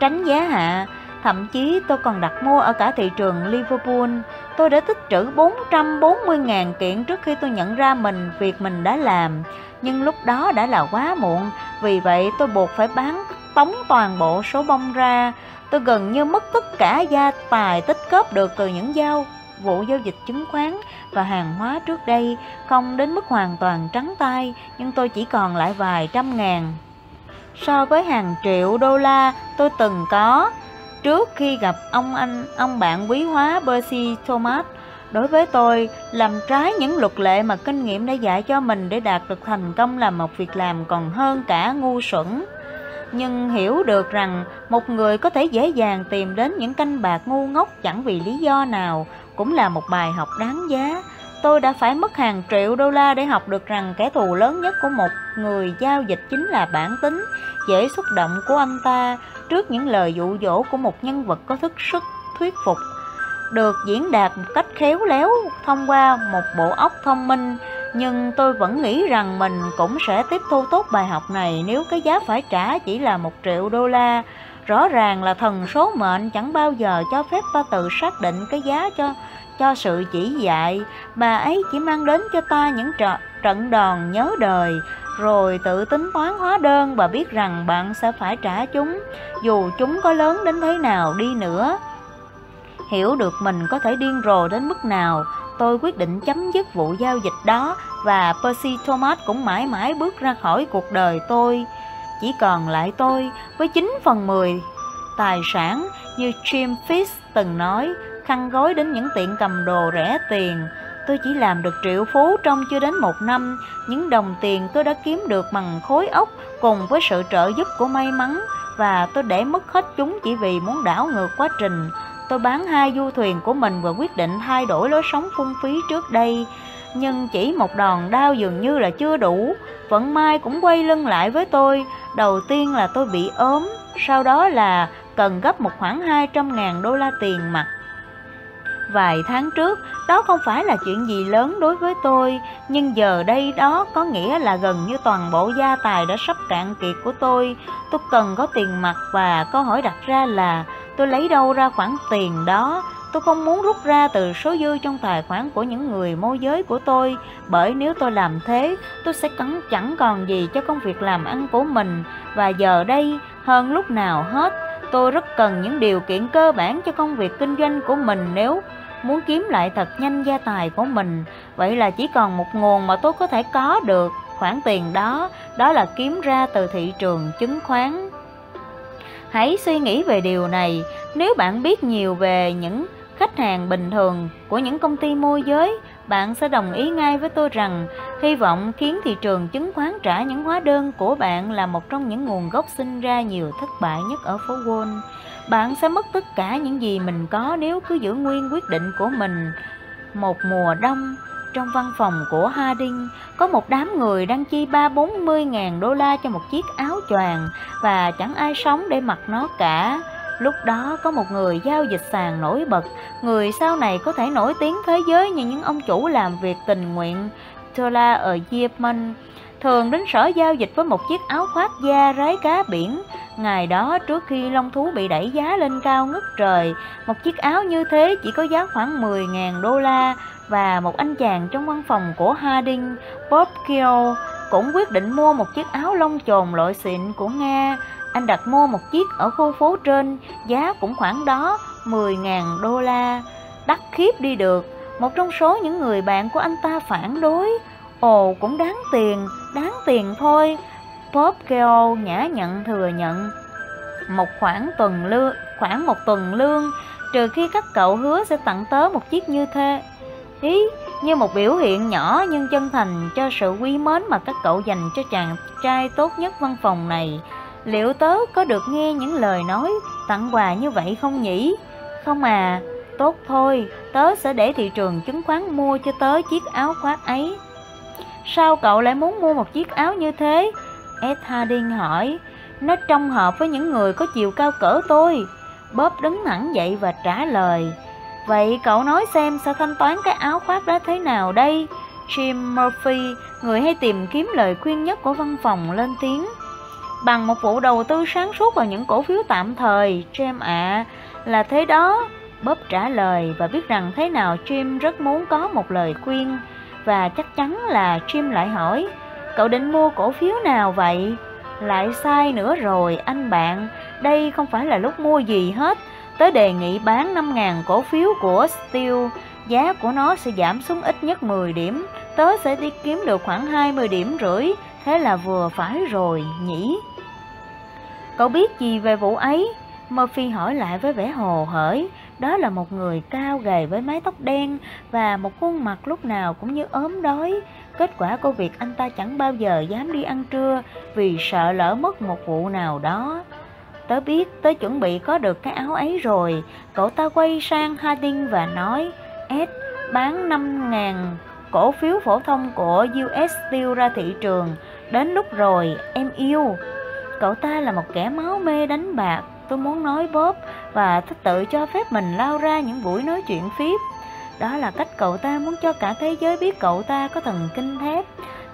tránh giá hạ. Thậm chí tôi còn đặt mua ở cả thị trường Liverpool. Tôi đã tích trữ 440.000 kiện trước khi tôi nhận ra mình việc mình đã làm. Nhưng lúc đó đã là quá muộn, vì vậy tôi buộc phải bán tống toàn bộ số bông ra. Tôi gần như mất tất cả gia tài tích góp được từ những giao vụ giao dịch chứng khoán và hàng hóa trước đây, không đến mức hoàn toàn trắng tay, nhưng tôi chỉ còn lại vài trăm ngàn. So với hàng triệu đô la tôi từng có, trước khi gặp ông anh, ông bạn quý hóa Percy Thomas, đối với tôi, làm trái những luật lệ mà kinh nghiệm đã dạy cho mình để đạt được thành công là một việc làm còn hơn cả ngu xuẩn nhưng hiểu được rằng một người có thể dễ dàng tìm đến những canh bạc ngu ngốc chẳng vì lý do nào cũng là một bài học đáng giá. Tôi đã phải mất hàng triệu đô la để học được rằng kẻ thù lớn nhất của một người giao dịch chính là bản tính, dễ xúc động của anh ta trước những lời dụ dỗ của một nhân vật có thức sức thuyết phục được diễn đạt một cách khéo léo thông qua một bộ óc thông minh nhưng tôi vẫn nghĩ rằng mình cũng sẽ tiếp thu tốt bài học này nếu cái giá phải trả chỉ là một triệu đô la. Rõ ràng là thần số mệnh chẳng bao giờ cho phép ta tự xác định cái giá cho cho sự chỉ dạy. Bà ấy chỉ mang đến cho ta những trận trận đòn nhớ đời, rồi tự tính toán hóa đơn và biết rằng bạn sẽ phải trả chúng, dù chúng có lớn đến thế nào đi nữa. Hiểu được mình có thể điên rồ đến mức nào tôi quyết định chấm dứt vụ giao dịch đó và Percy Thomas cũng mãi mãi bước ra khỏi cuộc đời tôi. Chỉ còn lại tôi với 9 phần 10 tài sản, như Jim Fish từng nói, khăn gói đến những tiệm cầm đồ rẻ tiền. Tôi chỉ làm được triệu phú trong chưa đến một năm. Những đồng tiền tôi đã kiếm được bằng khối óc cùng với sự trợ giúp của may mắn, và tôi để mất hết chúng chỉ vì muốn đảo ngược quá trình tôi bán hai du thuyền của mình và quyết định thay đổi lối sống phung phí trước đây. Nhưng chỉ một đòn đau dường như là chưa đủ. Vận may cũng quay lưng lại với tôi. Đầu tiên là tôi bị ốm, sau đó là cần gấp một khoản 200.000 đô la tiền mặt. Vài tháng trước, đó không phải là chuyện gì lớn đối với tôi, nhưng giờ đây đó có nghĩa là gần như toàn bộ gia tài đã sắp cạn kiệt của tôi. Tôi cần có tiền mặt và câu hỏi đặt ra là tôi lấy đâu ra khoản tiền đó? Tôi không muốn rút ra từ số dư trong tài khoản của những người môi giới của tôi. Bởi nếu tôi làm thế, tôi sẽ cắn chẳng còn gì cho công việc làm ăn của mình. Và giờ đây, hơn lúc nào hết, tôi rất cần những điều kiện cơ bản cho công việc kinh doanh của mình nếu muốn kiếm lại thật nhanh gia tài của mình. Vậy là chỉ còn một nguồn mà tôi có thể có được khoản tiền đó đó là kiếm ra từ thị trường chứng khoán hãy suy nghĩ về điều này nếu bạn biết nhiều về những khách hàng bình thường của những công ty môi giới bạn sẽ đồng ý ngay với tôi rằng hy vọng khiến thị trường chứng khoán trả những hóa đơn của bạn là một trong những nguồn gốc sinh ra nhiều thất bại nhất ở phố Wall bạn sẽ mất tất cả những gì mình có nếu cứ giữ nguyên quyết định của mình. Một mùa đông, trong văn phòng của Harding, có một đám người đang chi ba bốn mươi ngàn đô la cho một chiếc áo choàng và chẳng ai sống để mặc nó cả. Lúc đó có một người giao dịch sàn nổi bật, người sau này có thể nổi tiếng thế giới như những ông chủ làm việc tình nguyện Tola ở Yemen, thường đến sở giao dịch với một chiếc áo khoác da rái cá biển, Ngày đó trước khi long thú bị đẩy giá lên cao ngất trời, một chiếc áo như thế chỉ có giá khoảng 10.000 đô la và một anh chàng trong văn phòng của Harding, Bob Keo, cũng quyết định mua một chiếc áo lông chồn loại xịn của Nga. Anh đặt mua một chiếc ở khu phố trên, giá cũng khoảng đó, 10.000 đô la. Đắt khiếp đi được, một trong số những người bạn của anh ta phản đối. Ồ, cũng đáng tiền, đáng tiền thôi. Bob Keo nhã nhận thừa nhận một khoảng tuần lương khoảng một tuần lương trừ khi các cậu hứa sẽ tặng tớ một chiếc như thế ý, như một biểu hiện nhỏ nhưng chân thành cho sự quý mến mà các cậu dành cho chàng trai tốt nhất văn phòng này. Liệu tớ có được nghe những lời nói tặng quà như vậy không nhỉ? Không à tốt thôi, tớ sẽ để thị trường chứng khoán mua cho tớ chiếc áo khoác ấy. Sao cậu lại muốn mua một chiếc áo như thế? Ed Harding hỏi. Nó trông hợp với những người có chiều cao cỡ tôi. Bob đứng thẳng dậy và trả lời. Vậy cậu nói xem sao thanh toán cái áo khoác đó thế nào đây? Jim Murphy, người hay tìm kiếm lời khuyên nhất của văn phòng lên tiếng. Bằng một vụ đầu tư sáng suốt vào những cổ phiếu tạm thời, Jim ạ, à, là thế đó Bob trả lời và biết rằng thế nào Jim rất muốn có một lời khuyên. Và chắc chắn là Jim lại hỏi Cậu định mua cổ phiếu nào vậy? Lại sai nữa rồi anh bạn. Đây không phải là lúc mua gì hết tới đề nghị bán 5.000 cổ phiếu của Steel. Giá của nó sẽ giảm xuống ít nhất 10 điểm. Tớ sẽ đi kiếm được khoảng 20 điểm rưỡi. Thế là vừa phải rồi, nhỉ? Cậu biết gì về vụ ấy? Murphy hỏi lại với vẻ hồ hởi. Đó là một người cao gầy với mái tóc đen Và một khuôn mặt lúc nào cũng như ốm đói. Kết quả của việc anh ta chẳng bao giờ dám đi ăn trưa vì sợ lỡ mất một vụ nào đó. Tớ biết tớ chuẩn bị có được cái áo ấy rồi. Cậu ta quay sang Harding và nói, Ed, bán 5.000 cổ phiếu phổ thông của US Steel ra thị trường. Đến lúc rồi, em yêu. Cậu ta là một kẻ máu mê đánh bạc, tôi muốn nói bóp và thích tự cho phép mình lao ra những buổi nói chuyện phiếp. Đó là cách cậu ta muốn cho cả thế giới biết cậu ta có thần kinh thép.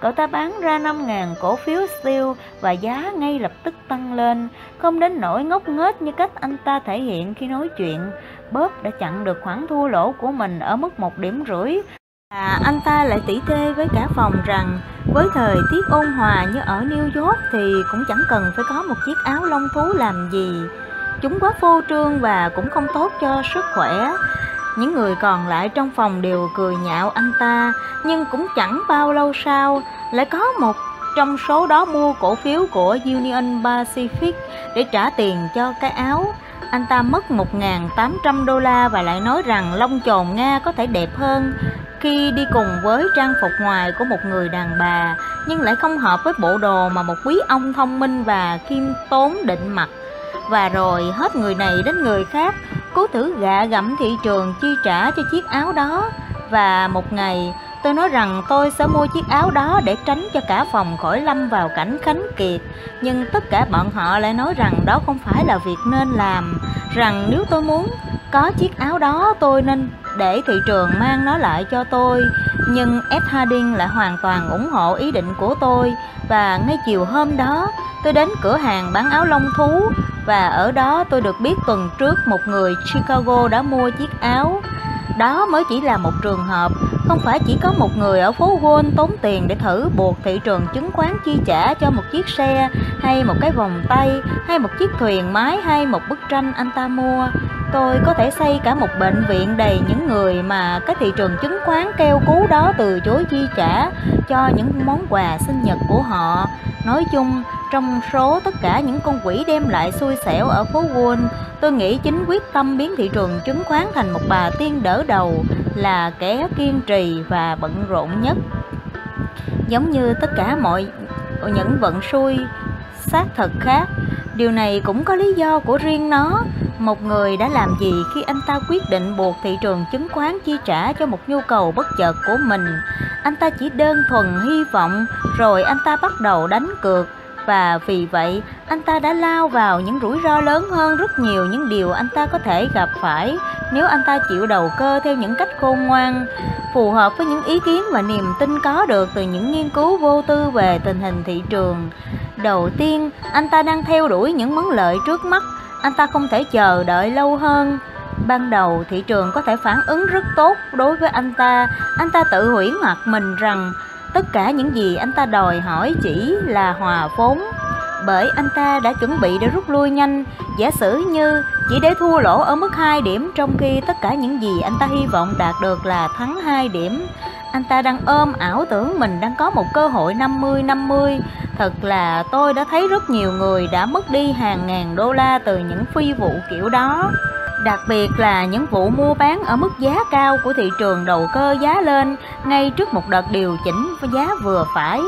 Cậu ta bán ra 5.000 cổ phiếu Steel và giá ngay lập tức tăng lên, không đến nỗi ngốc nghếch như cách anh ta thể hiện khi nói chuyện. Bob đã chặn được khoản thua lỗ của mình ở mức một điểm rưỡi và anh ta lại tỉ tê với cả phòng rằng với thời tiết ôn hòa như ở New York thì cũng chẳng cần phải có một chiếc áo lông thú làm gì. Chúng quá phô trương và cũng không tốt cho sức khỏe. Những người còn lại trong phòng đều cười nhạo anh ta, nhưng cũng chẳng bao lâu sau, lại có một trong số đó mua cổ phiếu của Union Pacific để trả tiền cho cái áo. Anh ta mất 1.800 đô la và lại nói rằng lông chồn Nga có thể đẹp hơn khi đi cùng với trang phục ngoài của một người đàn bà, nhưng lại không hợp với bộ đồ mà một quý ông thông minh và khiêm tốn định mặc. Và rồi hết người này đến người khác cố thử gạ gẫm thị trường chi trả cho chiếc áo đó. Và một ngày, tôi nói rằng tôi sẽ mua chiếc áo đó để tránh cho cả phòng khỏi lâm vào cảnh khánh kiệt. Nhưng tất cả bọn họ lại nói rằng đó không phải là việc nên làm. Rằng nếu tôi muốn có chiếc áo đó, tôi nên để thị trường mang nó lại cho tôi nhưng Ed Harding lại hoàn toàn ủng hộ ý định của tôi và ngay chiều hôm đó tôi đến cửa hàng bán áo lông thú và ở đó tôi được biết tuần trước một người Chicago đã mua chiếc áo. Đó mới chỉ là một trường hợp, không phải chỉ có một người ở phố Wall tốn tiền để thử buộc thị trường chứng khoán chi trả cho một chiếc xe hay một cái vòng tay hay một chiếc thuyền mái hay một bức tranh anh ta mua. Tôi có thể xây cả một bệnh viện đầy những người mà cái thị trường chứng khoán kêu cứu đó từ chối chi trả cho những món quà sinh nhật của họ. Nói chung, trong số tất cả những con quỷ đem lại xui xẻo ở phố Wall, tôi nghĩ chính quyết tâm biến thị trường chứng khoán thành một bà tiên đỡ đầu là kẻ kiên trì và bận rộn nhất. Giống như tất cả mọi những vận xui xác thật khác, điều này cũng có lý do của riêng nó. Một người đã làm gì khi anh ta quyết định buộc thị trường chứng khoán chi trả cho một nhu cầu bất chợt của mình? Anh ta chỉ đơn thuần hy vọng rồi anh ta bắt đầu đánh cược và vì vậy, anh ta đã lao vào những rủi ro lớn hơn rất nhiều, những điều anh ta có thể gặp phải nếu anh ta chịu đầu cơ theo những cách khôn ngoan, phù hợp với những ý kiến và niềm tin có được từ những nghiên cứu vô tư về tình hình thị trường. Đầu tiên, anh ta đang theo đuổi những món lợi trước mắt. Anh ta không thể chờ đợi lâu hơn. Ban đầu, thị trường có thể phản ứng rất tốt đối với anh ta. Anh ta tự hủy hoặc mình rằng tất cả những gì anh ta đòi hỏi chỉ là hòa vốn. Bởi anh ta đã chuẩn bị để rút lui nhanh. Giả sử như chỉ để thua lỗ ở mức 2 điểm trong khi tất cả những gì anh ta hy vọng đạt được là thắng 2 điểm. Anh ta đang ôm ảo tưởng mình đang có một cơ hội 50-50 Thật là tôi đã thấy rất nhiều người đã mất đi hàng ngàn đô la từ những phi vụ kiểu đó. Đặc biệt là những vụ mua bán ở mức giá cao của thị trường đầu cơ giá lên ngay trước một đợt điều chỉnh giá vừa phải.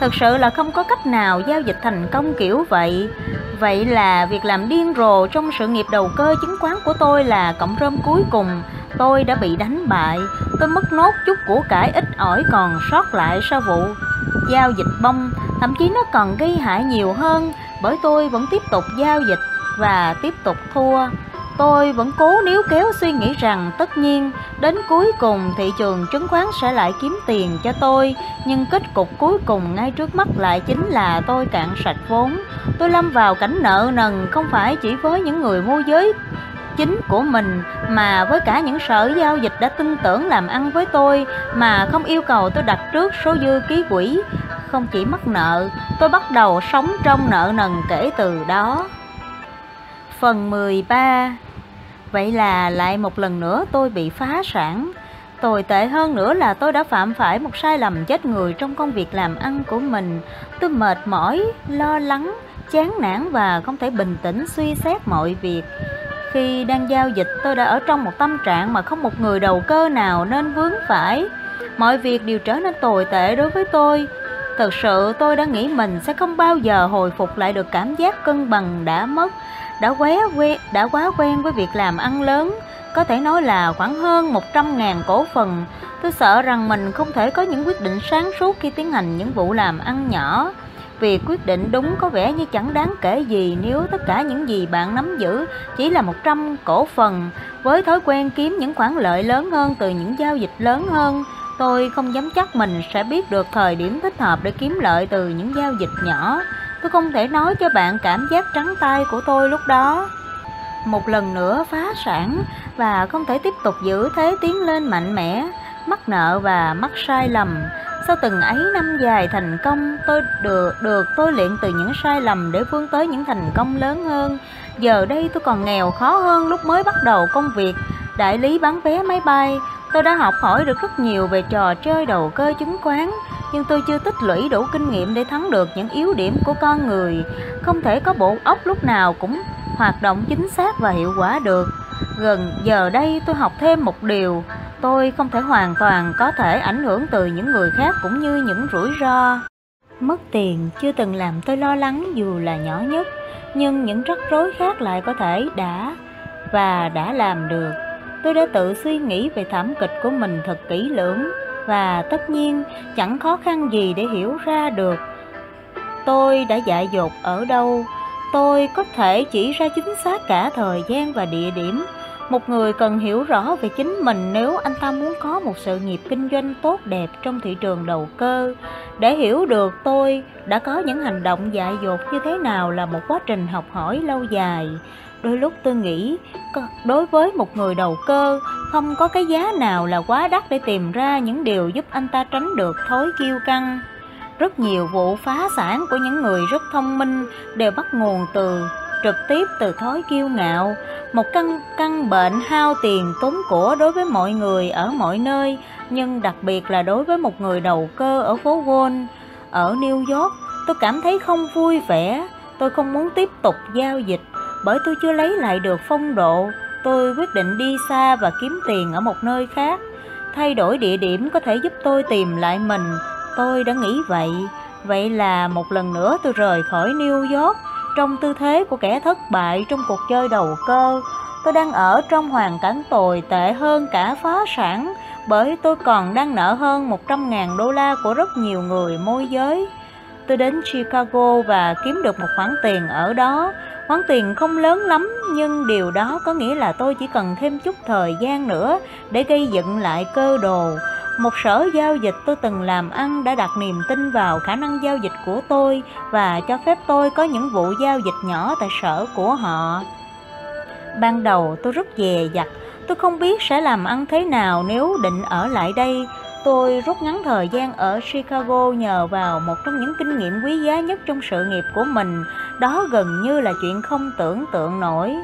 Thực sự là không có cách nào giao dịch thành công kiểu vậy. Vậy là việc làm điên rồ trong sự nghiệp đầu cơ chứng khoán của tôi là cộng rơm cuối cùng. Tôi đã bị đánh bại. Tôi mất nốt chút của cải ít ỏi còn sót lại sau vụ giao dịch bông. Thậm chí nó còn gây hại nhiều hơn, bởi tôi vẫn tiếp tục giao dịch và tiếp tục thua. Tôi vẫn cố níu kéo suy nghĩ rằng tất nhiên, đến cuối cùng thị trường chứng khoán sẽ lại kiếm tiền cho tôi, Nhưng kết cục cuối cùng ngay trước mắt lại chính là tôi cạn sạch vốn. Tôi lâm vào cảnh nợ nần không phải chỉ với những người môi giới chính của mình, mà với cả những sở giao dịch đã tin tưởng làm ăn với tôi, mà không yêu cầu tôi đặt trước số dư ký quỹ. Không chỉ mắc nợ, tôi bắt đầu sống trong nợ nần kể từ đó. Phần 13 Vậy là lại một lần nữa tôi bị phá sản. Tồi tệ hơn nữa là tôi đã phạm phải một sai lầm chết người trong công việc làm ăn của mình. Tôi mệt mỏi, lo lắng, chán nản và không thể bình tĩnh suy xét mọi việc. Khi đang giao dịch tôi đã ở trong một tâm trạng mà không một người đầu cơ nào nên vướng phải. Mọi việc đều trở nên tồi tệ đối với tôi. Thực sự tôi đã nghĩ mình sẽ không bao giờ hồi phục lại được cảm giác cân bằng đã mất, đã quá quen, đã quá quen với việc làm ăn lớn, có thể nói là khoảng hơn 100.000 cổ phần. Tôi sợ rằng mình không thể có những quyết định sáng suốt khi tiến hành những vụ làm ăn nhỏ. vì quyết định đúng có vẻ như chẳng đáng kể gì nếu tất cả những gì bạn nắm giữ chỉ là 100 cổ phần, với thói quen kiếm những khoản lợi lớn hơn từ những giao dịch lớn hơn. Tôi không dám chắc mình sẽ biết được thời điểm thích hợp để kiếm lợi từ những giao dịch nhỏ. Tôi không thể nói cho bạn cảm giác trắng tay của tôi lúc đó. Một lần nữa phá sản và không thể tiếp tục giữ thế tiến lên mạnh mẽ, mắc nợ và mắc sai lầm. Sau từng ấy năm dài thành công, tôi được được tôi luyện từ những sai lầm để vươn tới những thành công lớn hơn. Giờ đây tôi còn nghèo khó hơn lúc mới bắt đầu công việc. Đại lý bán vé máy bay, tôi đã học hỏi được rất nhiều về trò chơi đầu cơ chứng khoán, nhưng tôi chưa tích lũy đủ kinh nghiệm để thắng được những yếu điểm của con người. Không thể có bộ óc lúc nào cũng hoạt động chính xác và hiệu quả được. Gần giờ đây tôi học thêm một điều, tôi không thể hoàn toàn có thể ảnh hưởng từ những người khác cũng như những rủi ro. Mất tiền chưa từng làm tôi lo lắng dù là nhỏ nhất, nhưng những rắc rối khác lại có thể đã và đã làm được. Tôi đã tự suy nghĩ về thảm kịch của mình thật kỹ lưỡng, và tất nhiên chẳng khó khăn gì để hiểu ra được. Tôi đã dại dột ở đâu? Tôi có thể chỉ ra chính xác cả thời gian và địa điểm. Một người cần hiểu rõ về chính mình nếu anh ta muốn có một sự nghiệp kinh doanh tốt đẹp trong thị trường đầu cơ. Để hiểu được tôi đã có những hành động dại dột như thế nào là một quá trình học hỏi lâu dài đôi lúc tôi nghĩ đối với một người đầu cơ, không có cái giá nào là quá đắt để tìm ra những điều giúp anh ta tránh được thói kiêu căng. Rất nhiều vụ phá sản của những người rất thông minh đều bắt nguồn từ, trực tiếp từ thói kiêu ngạo, một căn căn bệnh hao tiền tốn của đối với mọi người ở mọi nơi, nhưng đặc biệt là đối với một người đầu cơ ở phố Wall, ở New York, tôi cảm thấy không vui vẻ, tôi không muốn tiếp tục giao dịch bởi tôi chưa lấy lại được phong độ, tôi quyết định đi xa và kiếm tiền ở một nơi khác. Thay đổi địa điểm có thể giúp tôi tìm lại mình. Tôi đã nghĩ vậy. Vậy là một lần nữa tôi rời khỏi new york. Trong tư thế của kẻ thất bại trong cuộc chơi đầu cơ, tôi đang ở trong hoàn cảnh tồi tệ hơn cả phá sản, bởi tôi còn đang nợ hơn 100.000 đô la của rất nhiều người môi giới. Tôi đến Chicago và kiếm được một khoản tiền ở đó. Khoản tiền không lớn lắm nhưng điều đó có nghĩa là tôi chỉ cần thêm chút thời gian nữa để gây dựng lại cơ đồ. Một sở giao dịch tôi từng làm ăn đã đặt niềm tin vào khả năng giao dịch của tôi và cho phép tôi có những vụ giao dịch nhỏ tại sở của họ. Ban đầu tôi rất dè dặt, tôi không biết sẽ làm ăn thế nào nếu định ở lại đây Tôi rút ngắn thời gian ở Chicago nhờ vào một trong những kinh nghiệm quý giá nhất trong sự nghiệp của mình, đó gần như là chuyện không tưởng tượng nổi.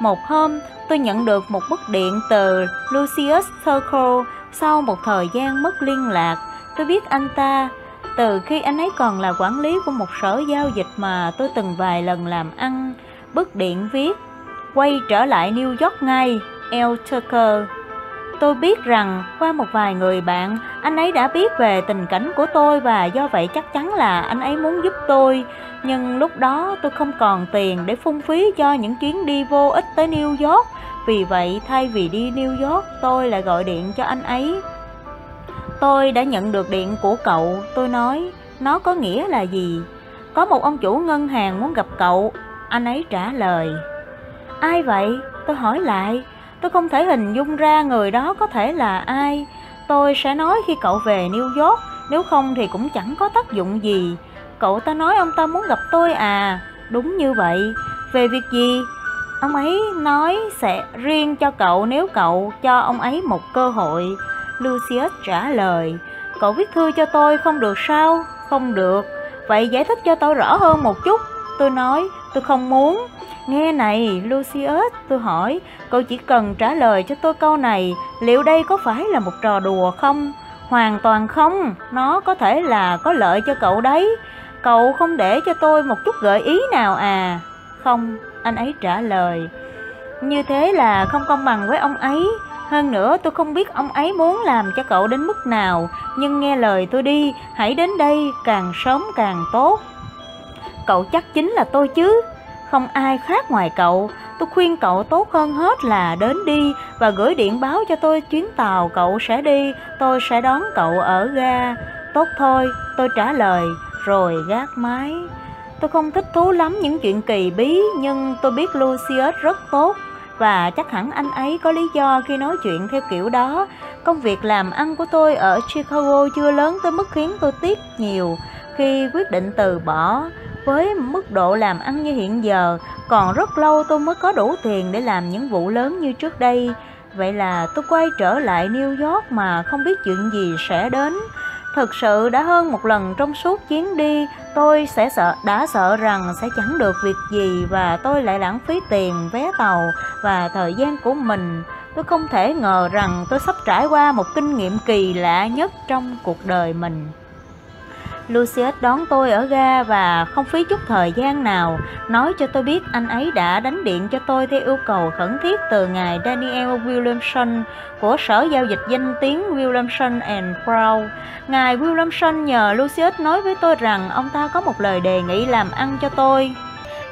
Một hôm, tôi nhận được một bức điện từ Lucius Circle sau một thời gian mất liên lạc. Tôi biết anh ta từ khi anh ấy còn là quản lý của một sở giao dịch mà tôi từng vài lần làm ăn. Bức điện viết, quay trở lại New York ngay, L. Tucker. Tôi biết rằng qua một vài người bạn, anh ấy đã biết về tình cảnh của tôi và do vậy chắc chắn là anh ấy muốn giúp tôi. Nhưng lúc đó tôi không còn tiền để phung phí cho những chuyến đi vô ích tới New York. Vì vậy thay vì đi New York, tôi lại gọi điện cho anh ấy. Tôi đã nhận được điện của cậu, tôi nói, nó có nghĩa là gì? Có một ông chủ ngân hàng muốn gặp cậu, anh ấy trả lời. Ai vậy? Tôi hỏi lại. Tôi không thể hình dung ra người đó có thể là ai. Tôi sẽ nói khi cậu về New York, nếu không thì cũng chẳng có tác dụng gì. Cậu ta nói ông ta muốn gặp tôi à? Đúng như vậy. Về việc gì? Ông ấy nói sẽ riêng cho cậu nếu cậu cho ông ấy một cơ hội. Lucius trả lời. Cậu viết thư cho tôi không được sao? Không được. Vậy giải thích cho tôi rõ hơn một chút. Tôi nói, tôi không muốn. Nghe này, Lucius, tôi hỏi, cậu chỉ cần trả lời cho tôi câu này, liệu đây có phải là một trò đùa không? Hoàn toàn không, nó có thể là có lợi cho cậu đấy. Cậu không để cho tôi một chút gợi ý nào à? Không, anh ấy trả lời. Như thế là không công bằng với ông ấy. Hơn nữa tôi không biết ông ấy muốn làm cho cậu đến mức nào, nhưng nghe lời tôi đi, hãy đến đây càng sớm càng tốt. Cậu chắc chính là tôi chứ, không ai khác ngoài cậu. Tôi khuyên cậu tốt hơn hết là đến đi và gửi điện báo cho tôi chuyến tàu cậu sẽ đi, tôi sẽ đón cậu ở ga. Tốt thôi, tôi trả lời, rồi gác máy. Tôi không thích thú lắm những chuyện kỳ bí, nhưng tôi biết Lucius rất tốt và chắc hẳn anh ấy có lý do khi nói chuyện theo kiểu đó. Công việc làm ăn của tôi ở Chicago chưa lớn tới mức khiến tôi tiếc nhiều khi quyết định từ bỏ. Với mức độ làm ăn như hiện giờ, còn rất lâu tôi mới có đủ tiền để làm những vụ lớn như trước đây. Vậy là tôi quay trở lại New York mà không biết chuyện gì sẽ đến. Thực sự đã hơn một lần trong suốt chuyến đi, tôi sẽ sợ đã sợ rằng sẽ chẳng được việc gì và tôi lại lãng phí tiền vé tàu và thời gian của mình. Tôi không thể ngờ rằng tôi sắp trải qua một kinh nghiệm kỳ lạ nhất trong cuộc đời mình. Lucius đón tôi ở ga và không phí chút thời gian nào, nói cho tôi biết anh ấy đã đánh điện cho tôi theo yêu cầu khẩn thiết từ ngài Daniel Williamson của Sở Giao dịch Danh tiếng Williamson and Brown. Ngài Williamson nhờ Lucius nói với tôi rằng ông ta có một lời đề nghị làm ăn cho tôi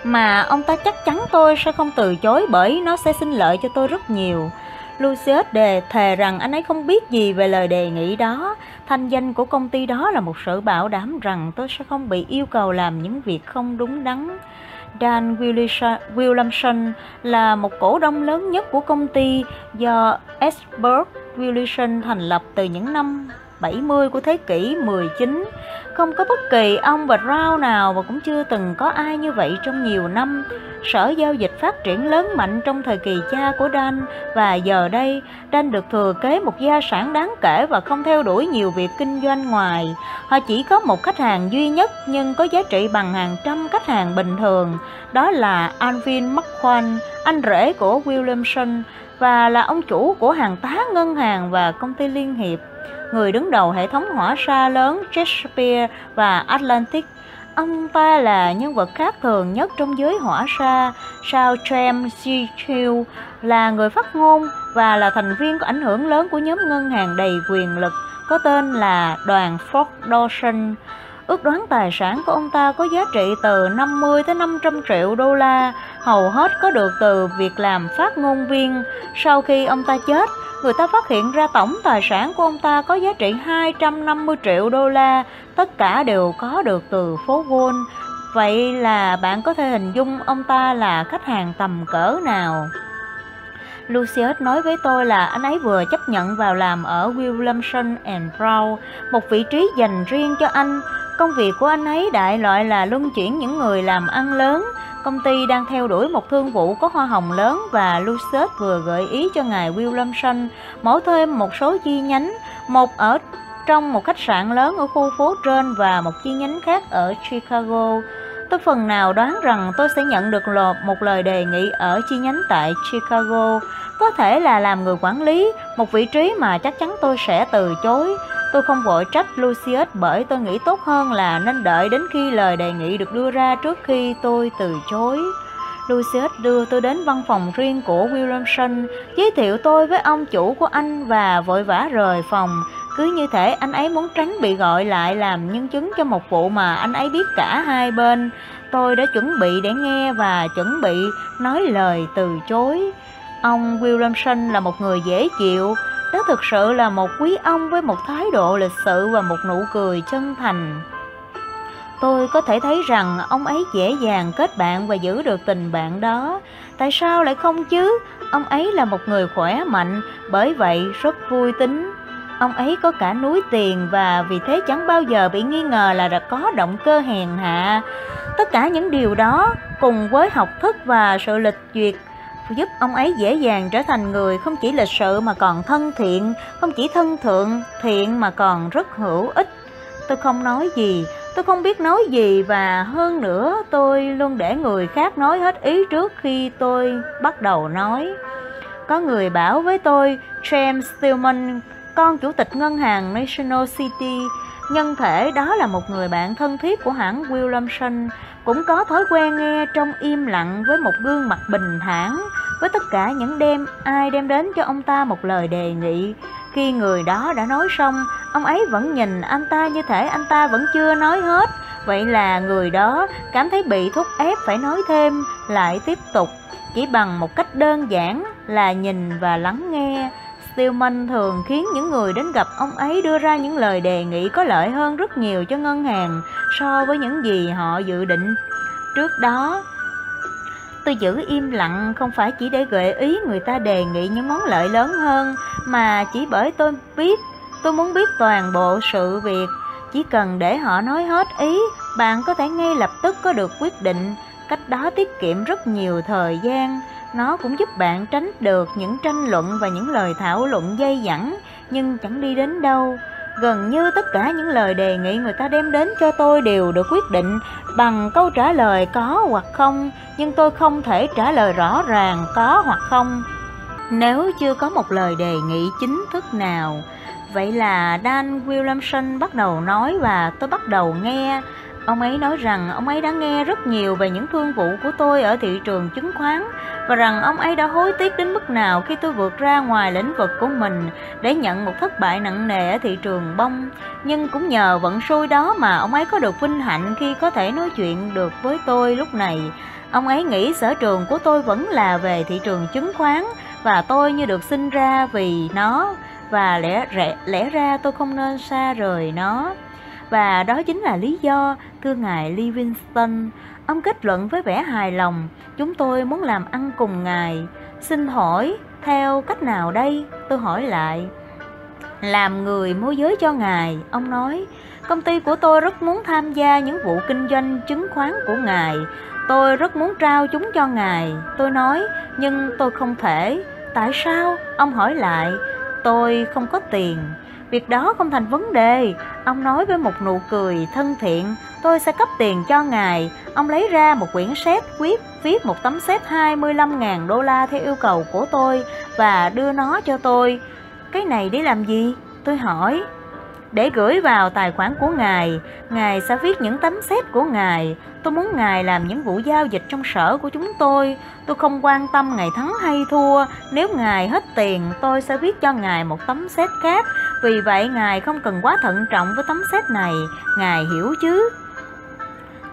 mà ông ta chắc chắn tôi sẽ không từ chối bởi nó sẽ sinh lợi cho tôi rất nhiều. Lucius đề thề rằng anh ấy không biết gì về lời đề nghị đó. Thanh danh của công ty đó là một sự bảo đảm rằng tôi sẽ không bị yêu cầu làm những việc không đúng đắn. Dan Williamson là một cổ đông lớn nhất của công ty do Esbert Williamson thành lập từ những năm 70 của thế kỷ 19. Không có bất kỳ ông và Rao nào và cũng chưa từng có ai như vậy trong nhiều năm. Sở giao dịch phát triển lớn mạnh trong thời kỳ cha của Dan và giờ đây Dan được thừa kế một gia sản đáng kể và không theo đuổi nhiều việc kinh doanh ngoài. Họ chỉ có một khách hàng duy nhất nhưng có giá trị bằng hàng trăm khách hàng bình thường. Đó là Alvin McQuan, anh rể của Williamson và là ông chủ của hàng tá ngân hàng và công ty liên hiệp người đứng đầu hệ thống hỏa xa lớn Shakespeare và Atlantic. Ông ta là nhân vật khác thường nhất trong giới hỏa xa. Sao James G. là người phát ngôn và là thành viên có ảnh hưởng lớn của nhóm ngân hàng đầy quyền lực, có tên là đoàn Ford Dawson. Ước đoán tài sản của ông ta có giá trị từ 50 tới 500 triệu đô la, hầu hết có được từ việc làm phát ngôn viên. Sau khi ông ta chết, người ta phát hiện ra tổng tài sản của ông ta có giá trị 250 triệu đô la, tất cả đều có được từ phố Wall. Vậy là bạn có thể hình dung ông ta là khách hàng tầm cỡ nào? Lucius nói với tôi là anh ấy vừa chấp nhận vào làm ở Williamson and Brown, một vị trí dành riêng cho anh. Công việc của anh ấy đại loại là luân chuyển những người làm ăn lớn, Công ty đang theo đuổi một thương vụ có hoa hồng lớn và Lucet vừa gợi ý cho ngài Williamson mở thêm một số chi nhánh, một ở trong một khách sạn lớn ở khu phố trên và một chi nhánh khác ở Chicago. Tôi phần nào đoán rằng tôi sẽ nhận được một lời đề nghị ở chi nhánh tại Chicago, có thể là làm người quản lý, một vị trí mà chắc chắn tôi sẽ từ chối. Tôi không vội trách Lucius bởi tôi nghĩ tốt hơn là nên đợi đến khi lời đề nghị được đưa ra trước khi tôi từ chối. Lucius đưa tôi đến văn phòng riêng của Williamson, giới thiệu tôi với ông chủ của anh và vội vã rời phòng. Cứ như thể anh ấy muốn tránh bị gọi lại làm nhân chứng cho một vụ mà anh ấy biết cả hai bên. Tôi đã chuẩn bị để nghe và chuẩn bị nói lời từ chối. Ông Williamson là một người dễ chịu, đó thực sự là một quý ông với một thái độ lịch sự và một nụ cười chân thành. Tôi có thể thấy rằng ông ấy dễ dàng kết bạn và giữ được tình bạn đó. Tại sao lại không chứ? Ông ấy là một người khỏe mạnh, bởi vậy rất vui tính. Ông ấy có cả núi tiền và vì thế chẳng bao giờ bị nghi ngờ là đã có động cơ hèn hạ. Tất cả những điều đó cùng với học thức và sự lịch duyệt giúp ông ấy dễ dàng trở thành người không chỉ lịch sự mà còn thân thiện, không chỉ thân thượng thiện mà còn rất hữu ích. Tôi không nói gì, tôi không biết nói gì và hơn nữa tôi luôn để người khác nói hết ý trước khi tôi bắt đầu nói. Có người bảo với tôi, James Stillman, con chủ tịch ngân hàng National City, nhân thể đó là một người bạn thân thiết của hãng Williamson, cũng có thói quen nghe trong im lặng với một gương mặt bình thản với tất cả những đêm ai đem đến cho ông ta một lời đề nghị. Khi người đó đã nói xong, ông ấy vẫn nhìn anh ta như thể anh ta vẫn chưa nói hết. Vậy là người đó cảm thấy bị thúc ép phải nói thêm, lại tiếp tục, chỉ bằng một cách đơn giản là nhìn và lắng nghe. Stillman thường khiến những người đến gặp ông ấy đưa ra những lời đề nghị có lợi hơn rất nhiều cho ngân hàng so với những gì họ dự định trước đó. Tôi giữ im lặng không phải chỉ để gợi ý người ta đề nghị những món lợi lớn hơn mà chỉ bởi tôi biết, tôi muốn biết toàn bộ sự việc. Chỉ cần để họ nói hết ý, bạn có thể ngay lập tức có được quyết định. Cách đó tiết kiệm rất nhiều thời gian. Nó cũng giúp bạn tránh được những tranh luận và những lời thảo luận dây dẳng nhưng chẳng đi đến đâu. Gần như tất cả những lời đề nghị người ta đem đến cho tôi đều được quyết định bằng câu trả lời có hoặc không, nhưng tôi không thể trả lời rõ ràng có hoặc không. Nếu chưa có một lời đề nghị chính thức nào, vậy là Dan Williamson bắt đầu nói và tôi bắt đầu nghe. Ông ấy nói rằng ông ấy đã nghe rất nhiều về những thương vụ của tôi ở thị trường chứng khoán và rằng ông ấy đã hối tiếc đến mức nào khi tôi vượt ra ngoài lĩnh vực của mình để nhận một thất bại nặng nề ở thị trường bông. Nhưng cũng nhờ vận xui đó mà ông ấy có được vinh hạnh khi có thể nói chuyện được với tôi lúc này. Ông ấy nghĩ sở trường của tôi vẫn là về thị trường chứng khoán và tôi như được sinh ra vì nó và lẽ, lẽ, lẽ ra tôi không nên xa rời nó. Và đó chính là lý do, thưa ngài Livingston, ông kết luận với vẻ hài lòng, chúng tôi muốn làm ăn cùng ngài. Xin hỏi, theo cách nào đây? Tôi hỏi lại. Làm người môi giới cho ngài, ông nói, công ty của tôi rất muốn tham gia những vụ kinh doanh chứng khoán của ngài. Tôi rất muốn trao chúng cho ngài. Tôi nói, nhưng tôi không thể. Tại sao? Ông hỏi lại. Tôi không có tiền. Việc đó không thành vấn đề. Ông nói với một nụ cười thân thiện, tôi sẽ cấp tiền cho ngài. Ông lấy ra một quyển xét viết viết một tấm xét 25.000 đô la theo yêu cầu của tôi và đưa nó cho tôi. Cái này để làm gì? Tôi hỏi. Để gửi vào tài khoản của ngài, ngài sẽ viết những tấm xét của ngài. Tôi muốn ngài làm những vụ giao dịch trong sở của chúng tôi. Tôi không quan tâm ngài thắng hay thua. Nếu ngài hết tiền, tôi sẽ viết cho ngài một tấm xét khác vì vậy Ngài không cần quá thận trọng với tấm xét này, Ngài hiểu chứ?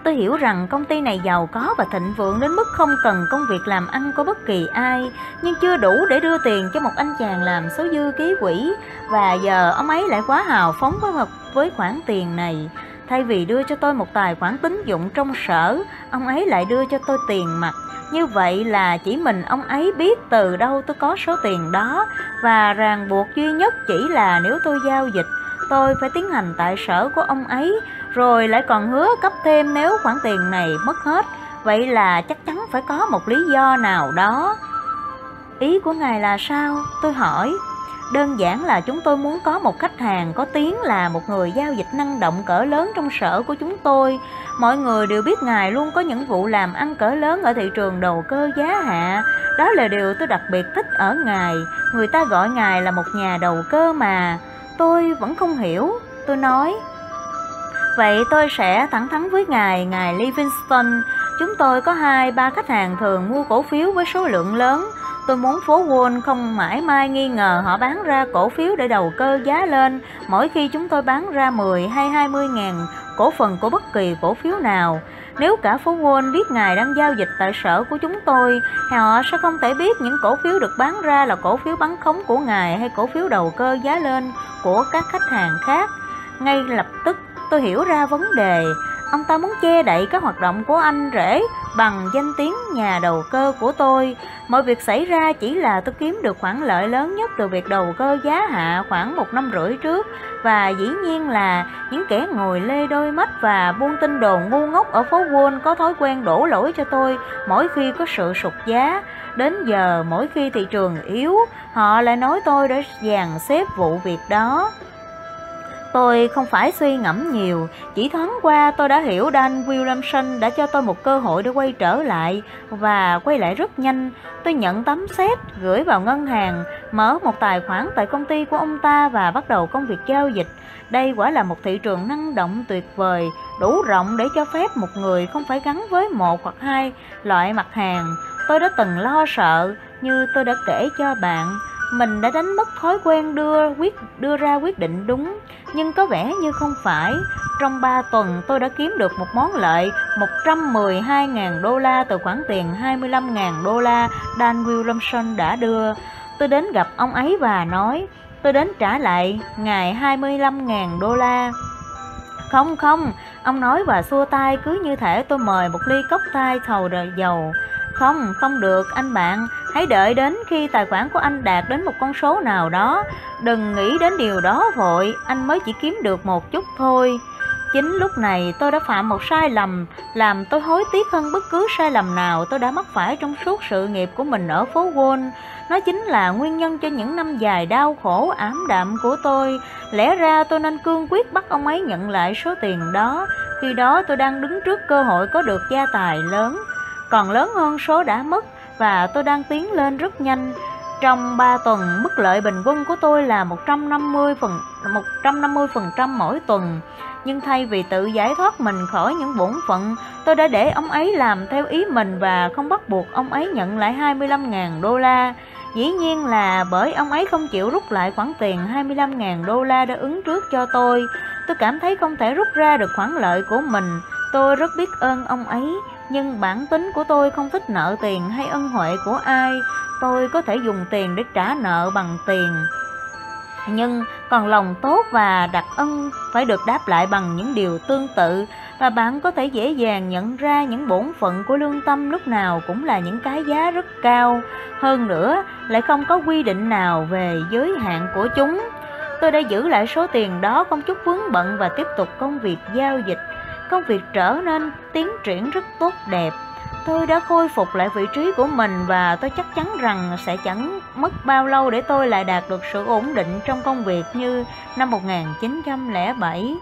Tôi hiểu rằng công ty này giàu có và thịnh vượng đến mức không cần công việc làm ăn của bất kỳ ai, nhưng chưa đủ để đưa tiền cho một anh chàng làm số dư ký quỹ, và giờ ông ấy lại quá hào phóng với một với khoản tiền này. Thay vì đưa cho tôi một tài khoản tín dụng trong sở, ông ấy lại đưa cho tôi tiền mặt. Như vậy là chỉ mình ông ấy biết từ đâu tôi có số tiền đó và ràng buộc duy nhất chỉ là nếu tôi giao dịch, tôi phải tiến hành tại sở của ông ấy, rồi lại còn hứa cấp thêm nếu khoản tiền này mất hết. Vậy là chắc chắn phải có một lý do nào đó. Ý của ngài là sao? Tôi hỏi. Đơn giản là chúng tôi muốn có một khách hàng có tiếng là một người giao dịch năng động cỡ lớn trong sở của chúng tôi. Mọi người đều biết ngài luôn có những vụ làm ăn cỡ lớn ở thị trường đầu cơ giá hạ. Đó là điều tôi đặc biệt thích ở ngài. Người ta gọi ngài là một nhà đầu cơ mà. Tôi vẫn không hiểu. Tôi nói. Vậy tôi sẽ thẳng thắn với ngài, ngài Livingston. Chúng tôi có hai ba khách hàng thường mua cổ phiếu với số lượng lớn Tôi muốn phố Wall không mãi mai nghi ngờ họ bán ra cổ phiếu để đầu cơ giá lên mỗi khi chúng tôi bán ra 10 hay 20 ngàn cổ phần của bất kỳ cổ phiếu nào. Nếu cả phố Wall biết ngài đang giao dịch tại sở của chúng tôi, họ sẽ không thể biết những cổ phiếu được bán ra là cổ phiếu bán khống của ngài hay cổ phiếu đầu cơ giá lên của các khách hàng khác. Ngay lập tức tôi hiểu ra vấn đề, ông ta muốn che đậy các hoạt động của anh rể bằng danh tiếng nhà đầu cơ của tôi. Mọi việc xảy ra chỉ là tôi kiếm được khoản lợi lớn nhất từ việc đầu cơ giá hạ khoảng một năm rưỡi trước và dĩ nhiên là những kẻ ngồi lê đôi mắt và buôn tin đồn ngu ngốc ở phố Wall có thói quen đổ lỗi cho tôi mỗi khi có sự sụt giá. Đến giờ mỗi khi thị trường yếu, họ lại nói tôi đã dàn xếp vụ việc đó. Tôi không phải suy ngẫm nhiều, chỉ thoáng qua tôi đã hiểu Dan Williamson đã cho tôi một cơ hội để quay trở lại và quay lại rất nhanh. Tôi nhận tấm xét, gửi vào ngân hàng, mở một tài khoản tại công ty của ông ta và bắt đầu công việc giao dịch. Đây quả là một thị trường năng động tuyệt vời, đủ rộng để cho phép một người không phải gắn với một hoặc hai loại mặt hàng. Tôi đã từng lo sợ như tôi đã kể cho bạn, mình đã đánh mất thói quen đưa quyết đưa ra quyết định đúng, nhưng có vẻ như không phải. Trong 3 tuần tôi đã kiếm được một món lợi 112.000 đô la từ khoản tiền 25.000 đô la Dan Williamson đã đưa. Tôi đến gặp ông ấy và nói, tôi đến trả lại ngài 25.000 đô la. Không không, ông nói và xua tay cứ như thể tôi mời một ly cốc tay thầu dầu. Không, không được anh bạn, hãy đợi đến khi tài khoản của anh đạt đến một con số nào đó. Đừng nghĩ đến điều đó vội, anh mới chỉ kiếm được một chút thôi. Chính lúc này tôi đã phạm một sai lầm, làm tôi hối tiếc hơn bất cứ sai lầm nào tôi đã mắc phải trong suốt sự nghiệp của mình ở phố Wall. Nó chính là nguyên nhân cho những năm dài đau khổ ám đạm của tôi. Lẽ ra tôi nên cương quyết bắt ông ấy nhận lại số tiền đó. Khi đó tôi đang đứng trước cơ hội có được gia tài lớn, còn lớn hơn số đã mất và tôi đang tiến lên rất nhanh. Trong 3 tuần, mức lợi bình quân của tôi là 150 phần 150% mỗi tuần. Nhưng thay vì tự giải thoát mình khỏi những bổn phận, tôi đã để ông ấy làm theo ý mình và không bắt buộc ông ấy nhận lại 25.000 đô la. Dĩ nhiên là bởi ông ấy không chịu rút lại khoản tiền 25.000 đô la đã ứng trước cho tôi. Tôi cảm thấy không thể rút ra được khoản lợi của mình. Tôi rất biết ơn ông ấy, nhưng bản tính của tôi không thích nợ tiền hay ân huệ của ai. Tôi có thể dùng tiền để trả nợ bằng tiền. Nhưng còn lòng tốt và đặc ân phải được đáp lại bằng những điều tương tự và bạn có thể dễ dàng nhận ra những bổn phận của lương tâm lúc nào cũng là những cái giá rất cao. Hơn nữa, lại không có quy định nào về giới hạn của chúng. Tôi đã giữ lại số tiền đó không chút vướng bận và tiếp tục công việc giao dịch. Công việc trở nên tiến triển rất tốt đẹp. Tôi đã khôi phục lại vị trí của mình và tôi chắc chắn rằng sẽ chẳng mất bao lâu để tôi lại đạt được sự ổn định trong công việc như năm 1907.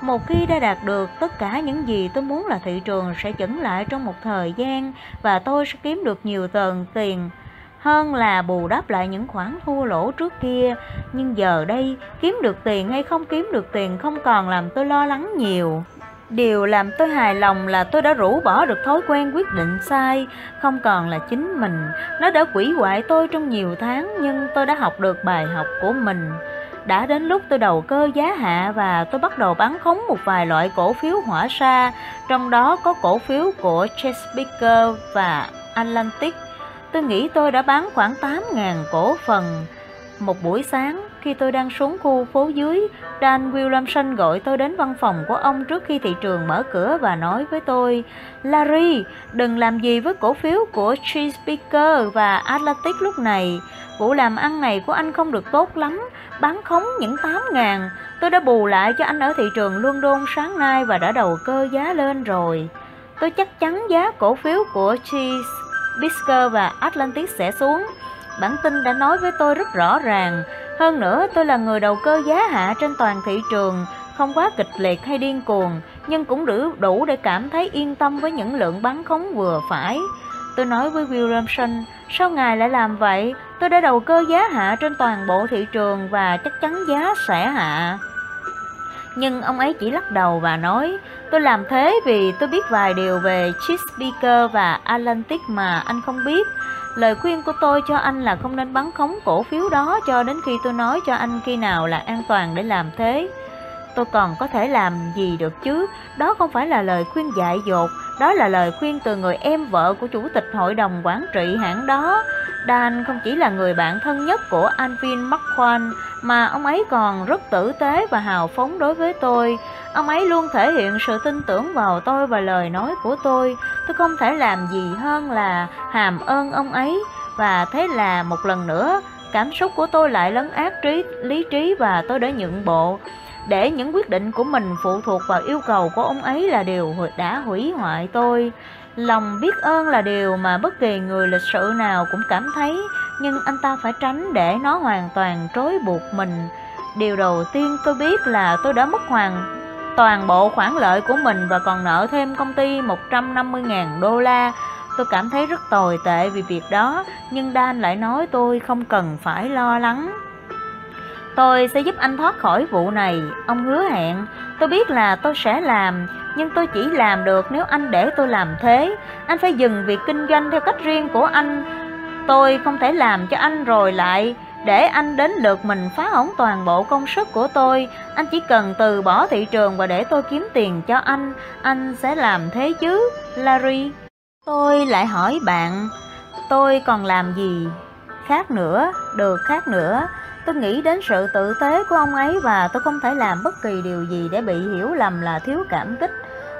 Một khi đã đạt được tất cả những gì tôi muốn là thị trường sẽ chững lại trong một thời gian và tôi sẽ kiếm được nhiều tờn tiền hơn là bù đắp lại những khoản thua lỗ trước kia. Nhưng giờ đây, kiếm được tiền hay không kiếm được tiền không còn làm tôi lo lắng nhiều. Điều làm tôi hài lòng là tôi đã rũ bỏ được thói quen quyết định sai, không còn là chính mình. Nó đã quỷ hoại tôi trong nhiều tháng nhưng tôi đã học được bài học của mình. Đã đến lúc tôi đầu cơ giá hạ và tôi bắt đầu bán khống một vài loại cổ phiếu hỏa sa, trong đó có cổ phiếu của Chesapeake và Atlantic. Tôi nghĩ tôi đã bán khoảng 8.000 cổ phần. Một buổi sáng, khi tôi đang xuống khu phố dưới, Dan Williamson gọi tôi đến văn phòng của ông trước khi thị trường mở cửa và nói với tôi Larry, đừng làm gì với cổ phiếu của Chesapeake và Atlantic lúc này. Vụ làm ăn này của anh không được tốt lắm, bán khống những 8 ngàn. Tôi đã bù lại cho anh ở thị trường London sáng nay và đã đầu cơ giá lên rồi. Tôi chắc chắn giá cổ phiếu của Chesapeake và Atlantic sẽ xuống. Bản tin đã nói với tôi rất rõ ràng. Hơn nữa, tôi là người đầu cơ giá hạ trên toàn thị trường, không quá kịch liệt hay điên cuồng, nhưng cũng đủ đủ để cảm thấy yên tâm với những lượng bán khống vừa phải. Tôi nói với Williamson, sao ngài lại làm vậy? Tôi đã đầu cơ giá hạ trên toàn bộ thị trường và chắc chắn giá sẽ hạ. Nhưng ông ấy chỉ lắc đầu và nói, tôi làm thế vì tôi biết vài điều về Chesapeake và Atlantic mà anh không biết. Lời khuyên của tôi cho anh là không nên bắn khống cổ phiếu đó cho đến khi tôi nói cho anh khi nào là an toàn để làm thế. Tôi còn có thể làm gì được chứ? Đó không phải là lời khuyên dại dột, đó là lời khuyên từ người em vợ của chủ tịch hội đồng quản trị hãng đó. Dan không chỉ là người bạn thân nhất của Alvin McQuan mà ông ấy còn rất tử tế và hào phóng đối với tôi. Ông ấy luôn thể hiện sự tin tưởng vào tôi và lời nói của tôi. Tôi không thể làm gì hơn là hàm ơn ông ấy và thế là một lần nữa, cảm xúc của tôi lại lấn át trí, lý trí và tôi đã nhượng bộ để những quyết định của mình phụ thuộc vào yêu cầu của ông ấy là điều đã hủy hoại tôi lòng biết ơn là điều mà bất kỳ người lịch sự nào cũng cảm thấy nhưng anh ta phải tránh để nó hoàn toàn trói buộc mình điều đầu tiên tôi biết là tôi đã mất hoàn toàn bộ khoản lợi của mình và còn nợ thêm công ty 150.000 đô la. Tôi cảm thấy rất tồi tệ vì việc đó, nhưng Dan lại nói tôi không cần phải lo lắng. Tôi sẽ giúp anh thoát khỏi vụ này, ông hứa hẹn. Tôi biết là tôi sẽ làm, nhưng tôi chỉ làm được nếu anh để tôi làm thế. Anh phải dừng việc kinh doanh theo cách riêng của anh Tôi không thể làm cho anh rồi lại để anh đến lượt mình phá hỏng toàn bộ công sức của tôi Anh chỉ cần từ bỏ thị trường và để tôi kiếm tiền cho anh Anh sẽ làm thế chứ, Larry Tôi lại hỏi bạn Tôi còn làm gì? Khác nữa, được khác nữa Tôi nghĩ đến sự tự tế của ông ấy và tôi không thể làm bất kỳ điều gì để bị hiểu lầm là thiếu cảm kích.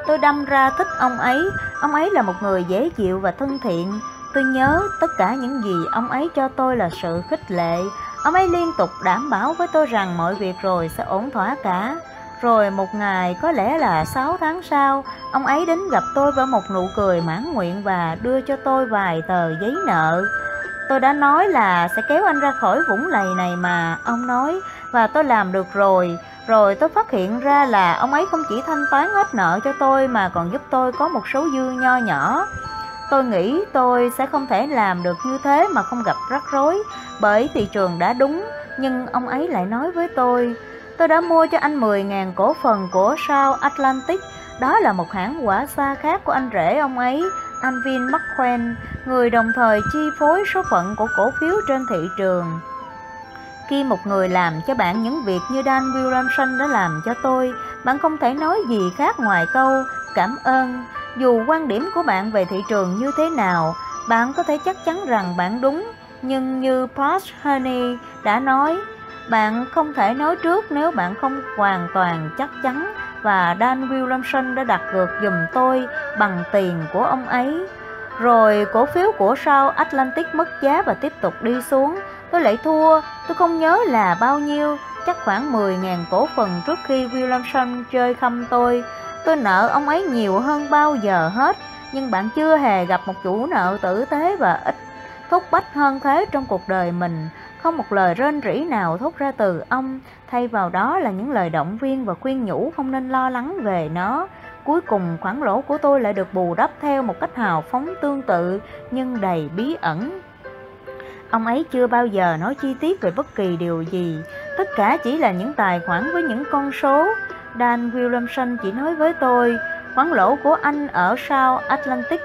Tôi đâm ra thích ông ấy, ông ấy là một người dễ chịu và thân thiện. Tôi nhớ tất cả những gì ông ấy cho tôi là sự khích lệ. Ông ấy liên tục đảm bảo với tôi rằng mọi việc rồi sẽ ổn thỏa cả. Rồi một ngày, có lẽ là 6 tháng sau, ông ấy đến gặp tôi với một nụ cười mãn nguyện và đưa cho tôi vài tờ giấy nợ. Tôi đã nói là sẽ kéo anh ra khỏi vũng lầy này mà, ông nói, và tôi làm được rồi. Rồi tôi phát hiện ra là ông ấy không chỉ thanh toán hết nợ cho tôi mà còn giúp tôi có một số dư nho nhỏ. Tôi nghĩ tôi sẽ không thể làm được như thế mà không gặp rắc rối, bởi thị trường đã đúng, nhưng ông ấy lại nói với tôi, tôi đã mua cho anh 10.000 cổ phần của South Atlantic, đó là một hãng quả xa khác của anh rể ông ấy, anh Vin McQueen, người đồng thời chi phối số phận của cổ phiếu trên thị trường. Khi một người làm cho bạn những việc như Dan Williamson đã làm cho tôi, bạn không thể nói gì khác ngoài câu cảm ơn. Dù quan điểm của bạn về thị trường như thế nào, bạn có thể chắc chắn rằng bạn đúng, nhưng như Posh Honey đã nói, bạn không thể nói trước nếu bạn không hoàn toàn chắc chắn và Dan Williamson đã đặt cược giùm tôi bằng tiền của ông ấy. Rồi cổ phiếu của Sao Atlantic mất giá và tiếp tục đi xuống. Tôi lại thua, tôi không nhớ là bao nhiêu, chắc khoảng 10.000 cổ phần trước khi Williamson chơi khăm tôi. Tôi nợ ông ấy nhiều hơn bao giờ hết, nhưng bạn chưa hề gặp một chủ nợ tử tế và ít thúc bách hơn thế trong cuộc đời mình. Không một lời rên rỉ nào thốt ra từ ông, thay vào đó là những lời động viên và khuyên nhủ không nên lo lắng về nó. Cuối cùng khoản lỗ của tôi lại được bù đắp theo một cách hào phóng tương tự nhưng đầy bí ẩn. Ông ấy chưa bao giờ nói chi tiết về bất kỳ điều gì, tất cả chỉ là những tài khoản với những con số. Dan Williamson chỉ nói với tôi, khoản lỗ của anh ở South Atlantic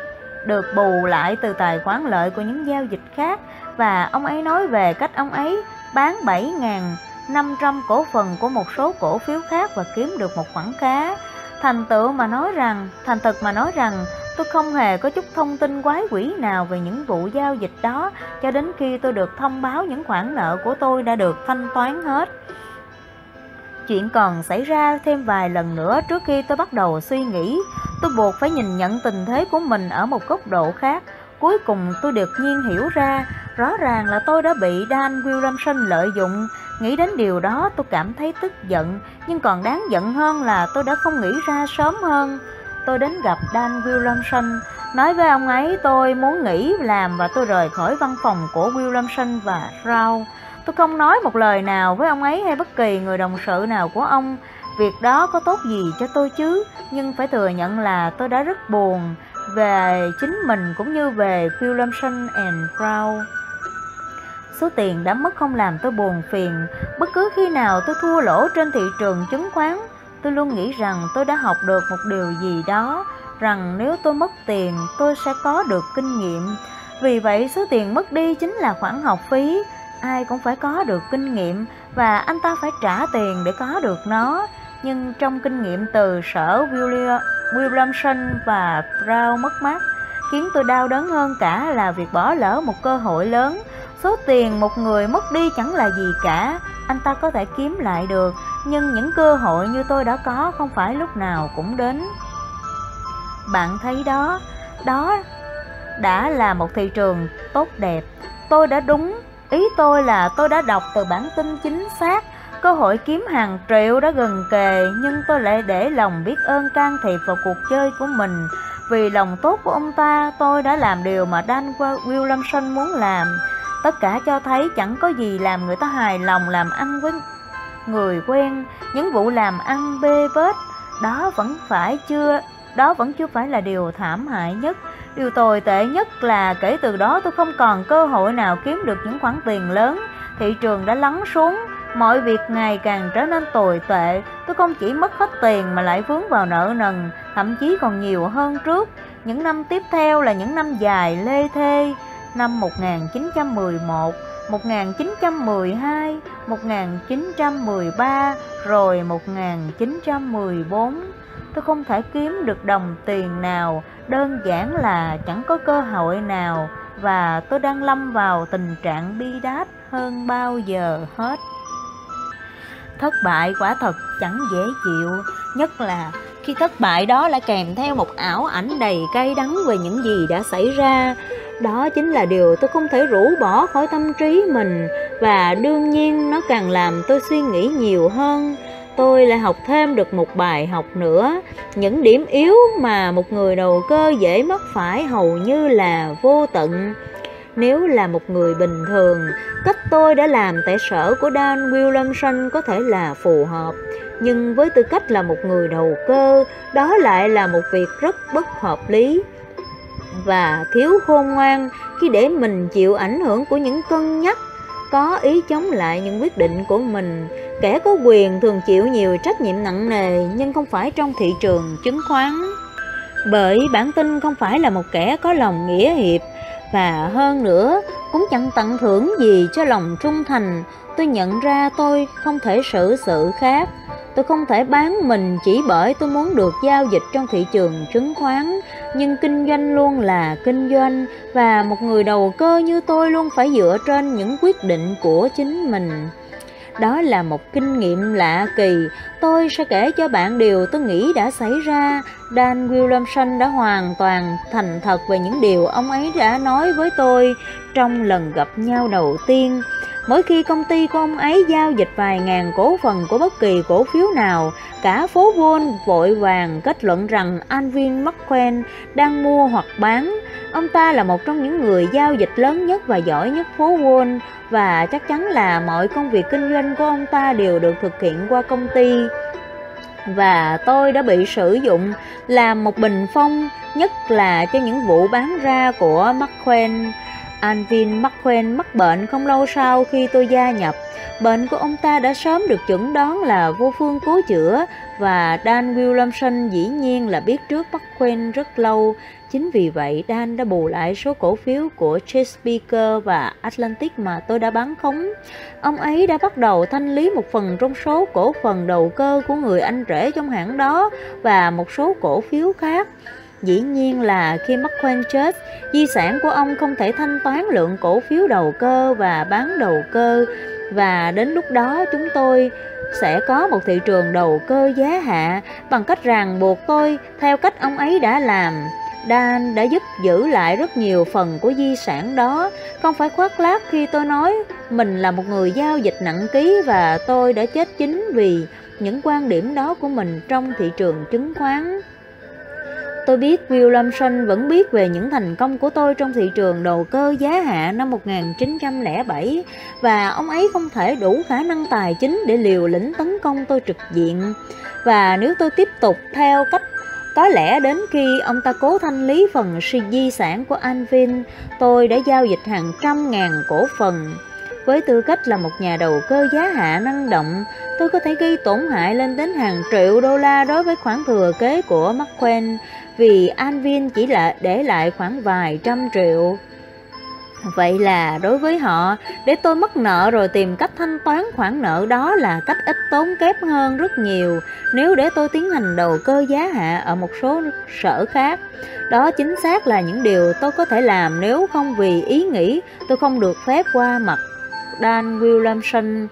được bù lại từ tài khoản lợi của những giao dịch khác và ông ấy nói về cách ông ấy bán 7.500 cổ phần của một số cổ phiếu khác và kiếm được một khoản khá. Thành tựu mà nói rằng, thành thực mà nói rằng tôi không hề có chút thông tin quái quỷ nào về những vụ giao dịch đó cho đến khi tôi được thông báo những khoản nợ của tôi đã được thanh toán hết. Chuyện còn xảy ra thêm vài lần nữa trước khi tôi bắt đầu suy nghĩ. Tôi buộc phải nhìn nhận tình thế của mình ở một góc độ khác. Cuối cùng tôi được nhiên hiểu ra, rõ ràng là tôi đã bị Dan Williamson lợi dụng. Nghĩ đến điều đó tôi cảm thấy tức giận, nhưng còn đáng giận hơn là tôi đã không nghĩ ra sớm hơn. Tôi đến gặp Dan Williamson, nói với ông ấy tôi muốn nghỉ làm và tôi rời khỏi văn phòng của Williamson và Rao. Tôi không nói một lời nào với ông ấy hay bất kỳ người đồng sự nào của ông. Việc đó có tốt gì cho tôi chứ, nhưng phải thừa nhận là tôi đã rất buồn về chính mình cũng như về Williamson and Crow Số tiền đã mất không làm tôi buồn phiền. Bất cứ khi nào tôi thua lỗ trên thị trường chứng khoán, tôi luôn nghĩ rằng tôi đã học được một điều gì đó, rằng nếu tôi mất tiền, tôi sẽ có được kinh nghiệm. Vì vậy, số tiền mất đi chính là khoản học phí, ai cũng phải có được kinh nghiệm và anh ta phải trả tiền để có được nó. Nhưng trong kinh nghiệm từ sở Williamson và Brown mất mát, khiến tôi đau đớn hơn cả là việc bỏ lỡ một cơ hội lớn. Số tiền một người mất đi chẳng là gì cả, anh ta có thể kiếm lại được, nhưng những cơ hội như tôi đã có không phải lúc nào cũng đến. Bạn thấy đó, đó đã là một thị trường tốt đẹp. Tôi đã đúng Ý tôi là tôi đã đọc từ bản tin chính xác Cơ hội kiếm hàng triệu đã gần kề Nhưng tôi lại để lòng biết ơn can thiệp vào cuộc chơi của mình. Vì lòng tốt của ông ta tôi đã làm điều mà Dan Williamson muốn làm. Tất cả cho thấy chẳng có gì làm người ta hài lòng làm ăn với người quen. Những vụ làm ăn bê bết Đó vẫn phải chưa Đó vẫn chưa phải là điều thảm hại nhất. Điều tồi tệ nhất là kể từ đó tôi không còn cơ hội nào kiếm được những khoản tiền lớn. Thị trường đã lắng xuống, mọi việc ngày càng trở nên tồi tệ. Tôi không chỉ mất hết tiền mà lại vướng vào nợ nần, thậm chí còn nhiều hơn trước. Những năm tiếp theo là những năm dài lê thê. năm 1911, 1912, 1913, rồi 1914. Tôi không thể kiếm được đồng tiền nào, đơn giản là chẳng có cơ hội nào và tôi đang lâm vào tình trạng bi đát hơn bao giờ hết. Thất bại quả thật chẳng dễ chịu, nhất là khi thất bại đó lại kèm theo một ảo ảnh đầy cay đắng về những gì đã xảy ra. Đó chính là điều tôi không thể rũ bỏ khỏi tâm trí mình và đương nhiên nó càng làm tôi suy nghĩ nhiều hơn. Tôi lại học thêm được một bài học nữa, những điểm yếu mà một người đầu cơ dễ mắc phải hầu như là vô tận. Nếu là một người bình thường, cách tôi đã làm tại sở của Dan Williamson có thể là phù hợp, nhưng với tư cách là một người đầu cơ, đó lại là một việc rất bất hợp lý và thiếu khôn ngoan khi để mình chịu ảnh hưởng của những cân nhắc có ý chống lại những quyết định của mình. Kẻ có quyền thường chịu nhiều trách nhiệm nặng nề nhưng không phải trong thị trường chứng khoán. Bởi bản tin không phải là một kẻ có lòng nghĩa hiệp và hơn nữa cũng chẳng tặng thưởng gì cho lòng trung thành. Tôi nhận ra tôi không thể xử sự khác. Tôi không thể bán mình chỉ bởi tôi muốn được giao dịch trong thị trường chứng khoán, nhưng kinh doanh luôn là kinh doanh và một người đầu cơ như tôi luôn phải dựa trên những quyết định của chính mình. Đó là một kinh nghiệm lạ kỳ. Tôi sẽ kể cho bạn điều tôi nghĩ đã xảy ra. Dan Williamson đã hoàn toàn thành thật về những điều ông ấy đã nói với tôi trong lần gặp nhau đầu tiên. Mỗi khi công ty của ông ấy giao dịch vài ngàn cổ phần của bất kỳ cổ phiếu nào, cả phố Wall vội vàng kết luận rằng Alvin McQueen đang mua hoặc bán. Ông ta là một trong những người giao dịch lớn nhất và giỏi nhất phố Wall và chắc chắn là mọi công việc kinh doanh của ông ta đều được thực hiện qua công ty. Và tôi đã bị sử dụng làm một bình phong, nhất là cho những vụ bán ra của McQueen. McQueen mắc bệnh không lâu sau khi tôi gia nhập. Bệnh của ông ta đã sớm được chuẩn đoán là vô phương cứu chữa và Dan Williamson dĩ nhiên là biết trước McQueen rất lâu. Chính vì vậy, Dan đã bù lại số cổ phiếu của Chesapeake và Atlantic mà tôi đã bán khống. Ông ấy đã bắt đầu thanh lý một phần trong số cổ phần đầu cơ của người anh rể trong hãng đó và một số cổ phiếu khác. Dĩ nhiên là khi McQueen chết, di sản của ông không thể thanh toán lượng cổ phiếu đầu cơ và bán đầu cơ và đến lúc đó chúng tôi sẽ có một thị trường đầu cơ giá hạ bằng cách ràng buộc tôi theo cách ông ấy đã làm. Dan đã giúp giữ lại rất nhiều phần của di sản đó, không phải khoác lác khi tôi nói mình là một người giao dịch nặng ký và tôi đã chết chính vì những quan điểm đó của mình trong thị trường chứng khoán. Tôi biết Williamson vẫn biết về những thành công của tôi trong thị trường đầu cơ giá hạ năm 1907 và ông ấy không thể đủ khả năng tài chính để liều lĩnh tấn công tôi trực diện. Và nếu tôi tiếp tục theo cách có lẽ đến khi ông ta cố thanh lý phần di sản của Anvin, tôi đã giao dịch hàng trăm ngàn cổ phần. Với tư cách là một nhà đầu cơ giá hạ năng động, tôi có thể gây tổn hại lên đến hàng triệu đô la đối với khoản thừa kế của McQueen vì an viên chỉ là để lại khoảng vài trăm triệu. Vậy là đối với họ, để tôi mất nợ rồi tìm cách thanh toán khoản nợ đó là cách ít tốn kém hơn rất nhiều nếu để tôi tiến hành đầu cơ giá hạ ở một số sở khác. Đó chính xác là những điều tôi có thể làm nếu không vì ý nghĩ tôi không được phép qua mặt Dan Williamson.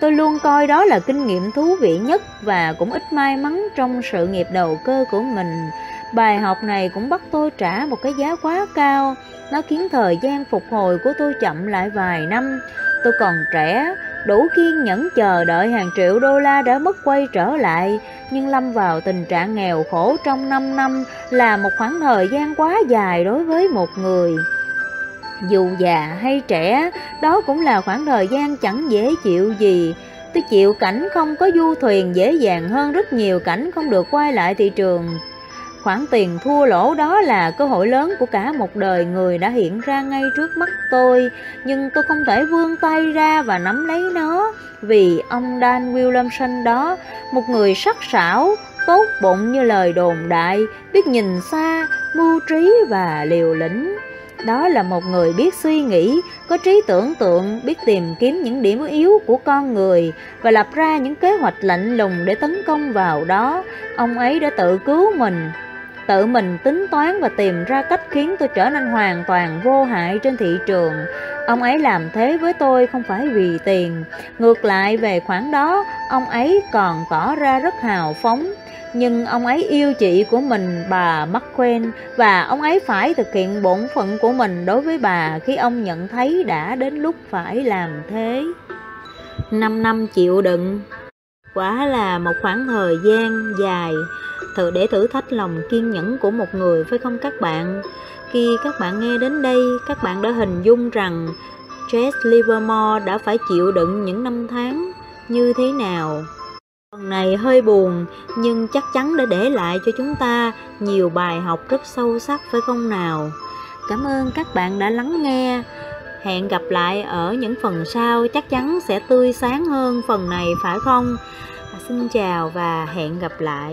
Tôi luôn coi đó là kinh nghiệm thú vị nhất và cũng ít may mắn trong sự nghiệp đầu cơ của mình. Bài học này cũng bắt tôi trả một cái giá quá cao, nó khiến thời gian phục hồi của tôi chậm lại vài năm. Tôi còn trẻ, đủ kiên nhẫn chờ đợi hàng triệu đô la đã mất quay trở lại, nhưng lâm vào tình trạng nghèo khổ trong 5 năm là một khoảng thời gian quá dài đối với một người. Dù già hay trẻ, đó cũng là khoảng thời gian chẳng dễ chịu gì. Tôi chịu cảnh không có du thuyền dễ dàng hơn rất nhiều cảnh không được quay lại thị trường Khoản tiền thua lỗ đó là cơ hội lớn của cả một đời người đã hiện ra ngay trước mắt tôi, nhưng tôi không thể vươn tay ra và nắm lấy nó, vì ông Dan Williamson đó, một người sắc sảo, tốt bụng như lời đồn đại, biết nhìn xa, mưu trí và liều lĩnh. đó là một người biết suy nghĩ, có trí tưởng tượng, biết tìm kiếm những điểm yếu của con người và lập ra những kế hoạch lạnh lùng để tấn công vào đó. Ông ấy đã tự cứu mình, tự mình tính toán và tìm ra cách khiến tôi trở nên hoàn toàn vô hại trên thị trường. Ông ấy làm thế với tôi không phải vì tiền, ngược lại về khoản đó, ông ấy còn tỏ ra rất hào phóng. Nhưng ông ấy yêu chị của mình, bà McQueen, và ông ấy phải thực hiện bổn phận của mình đối với bà khi ông nhận thấy đã đến lúc phải làm thế. Năm năm chịu đựng Quả là một khoảng thời gian dài thử để thử thách lòng kiên nhẫn của một người phải không các bạn? Khi các bạn nghe đến đây, các bạn đã hình dung rằng Jess Livermore đã phải chịu đựng những năm tháng như thế nào. Phần này hơi buồn nhưng chắc chắn đã để lại cho chúng ta nhiều bài học rất sâu sắc phải không nào? Cảm ơn các bạn đã lắng nghe. Hẹn gặp lại ở những phần sau chắc chắn sẽ tươi sáng hơn phần này phải không? Xin chào và hẹn gặp lại.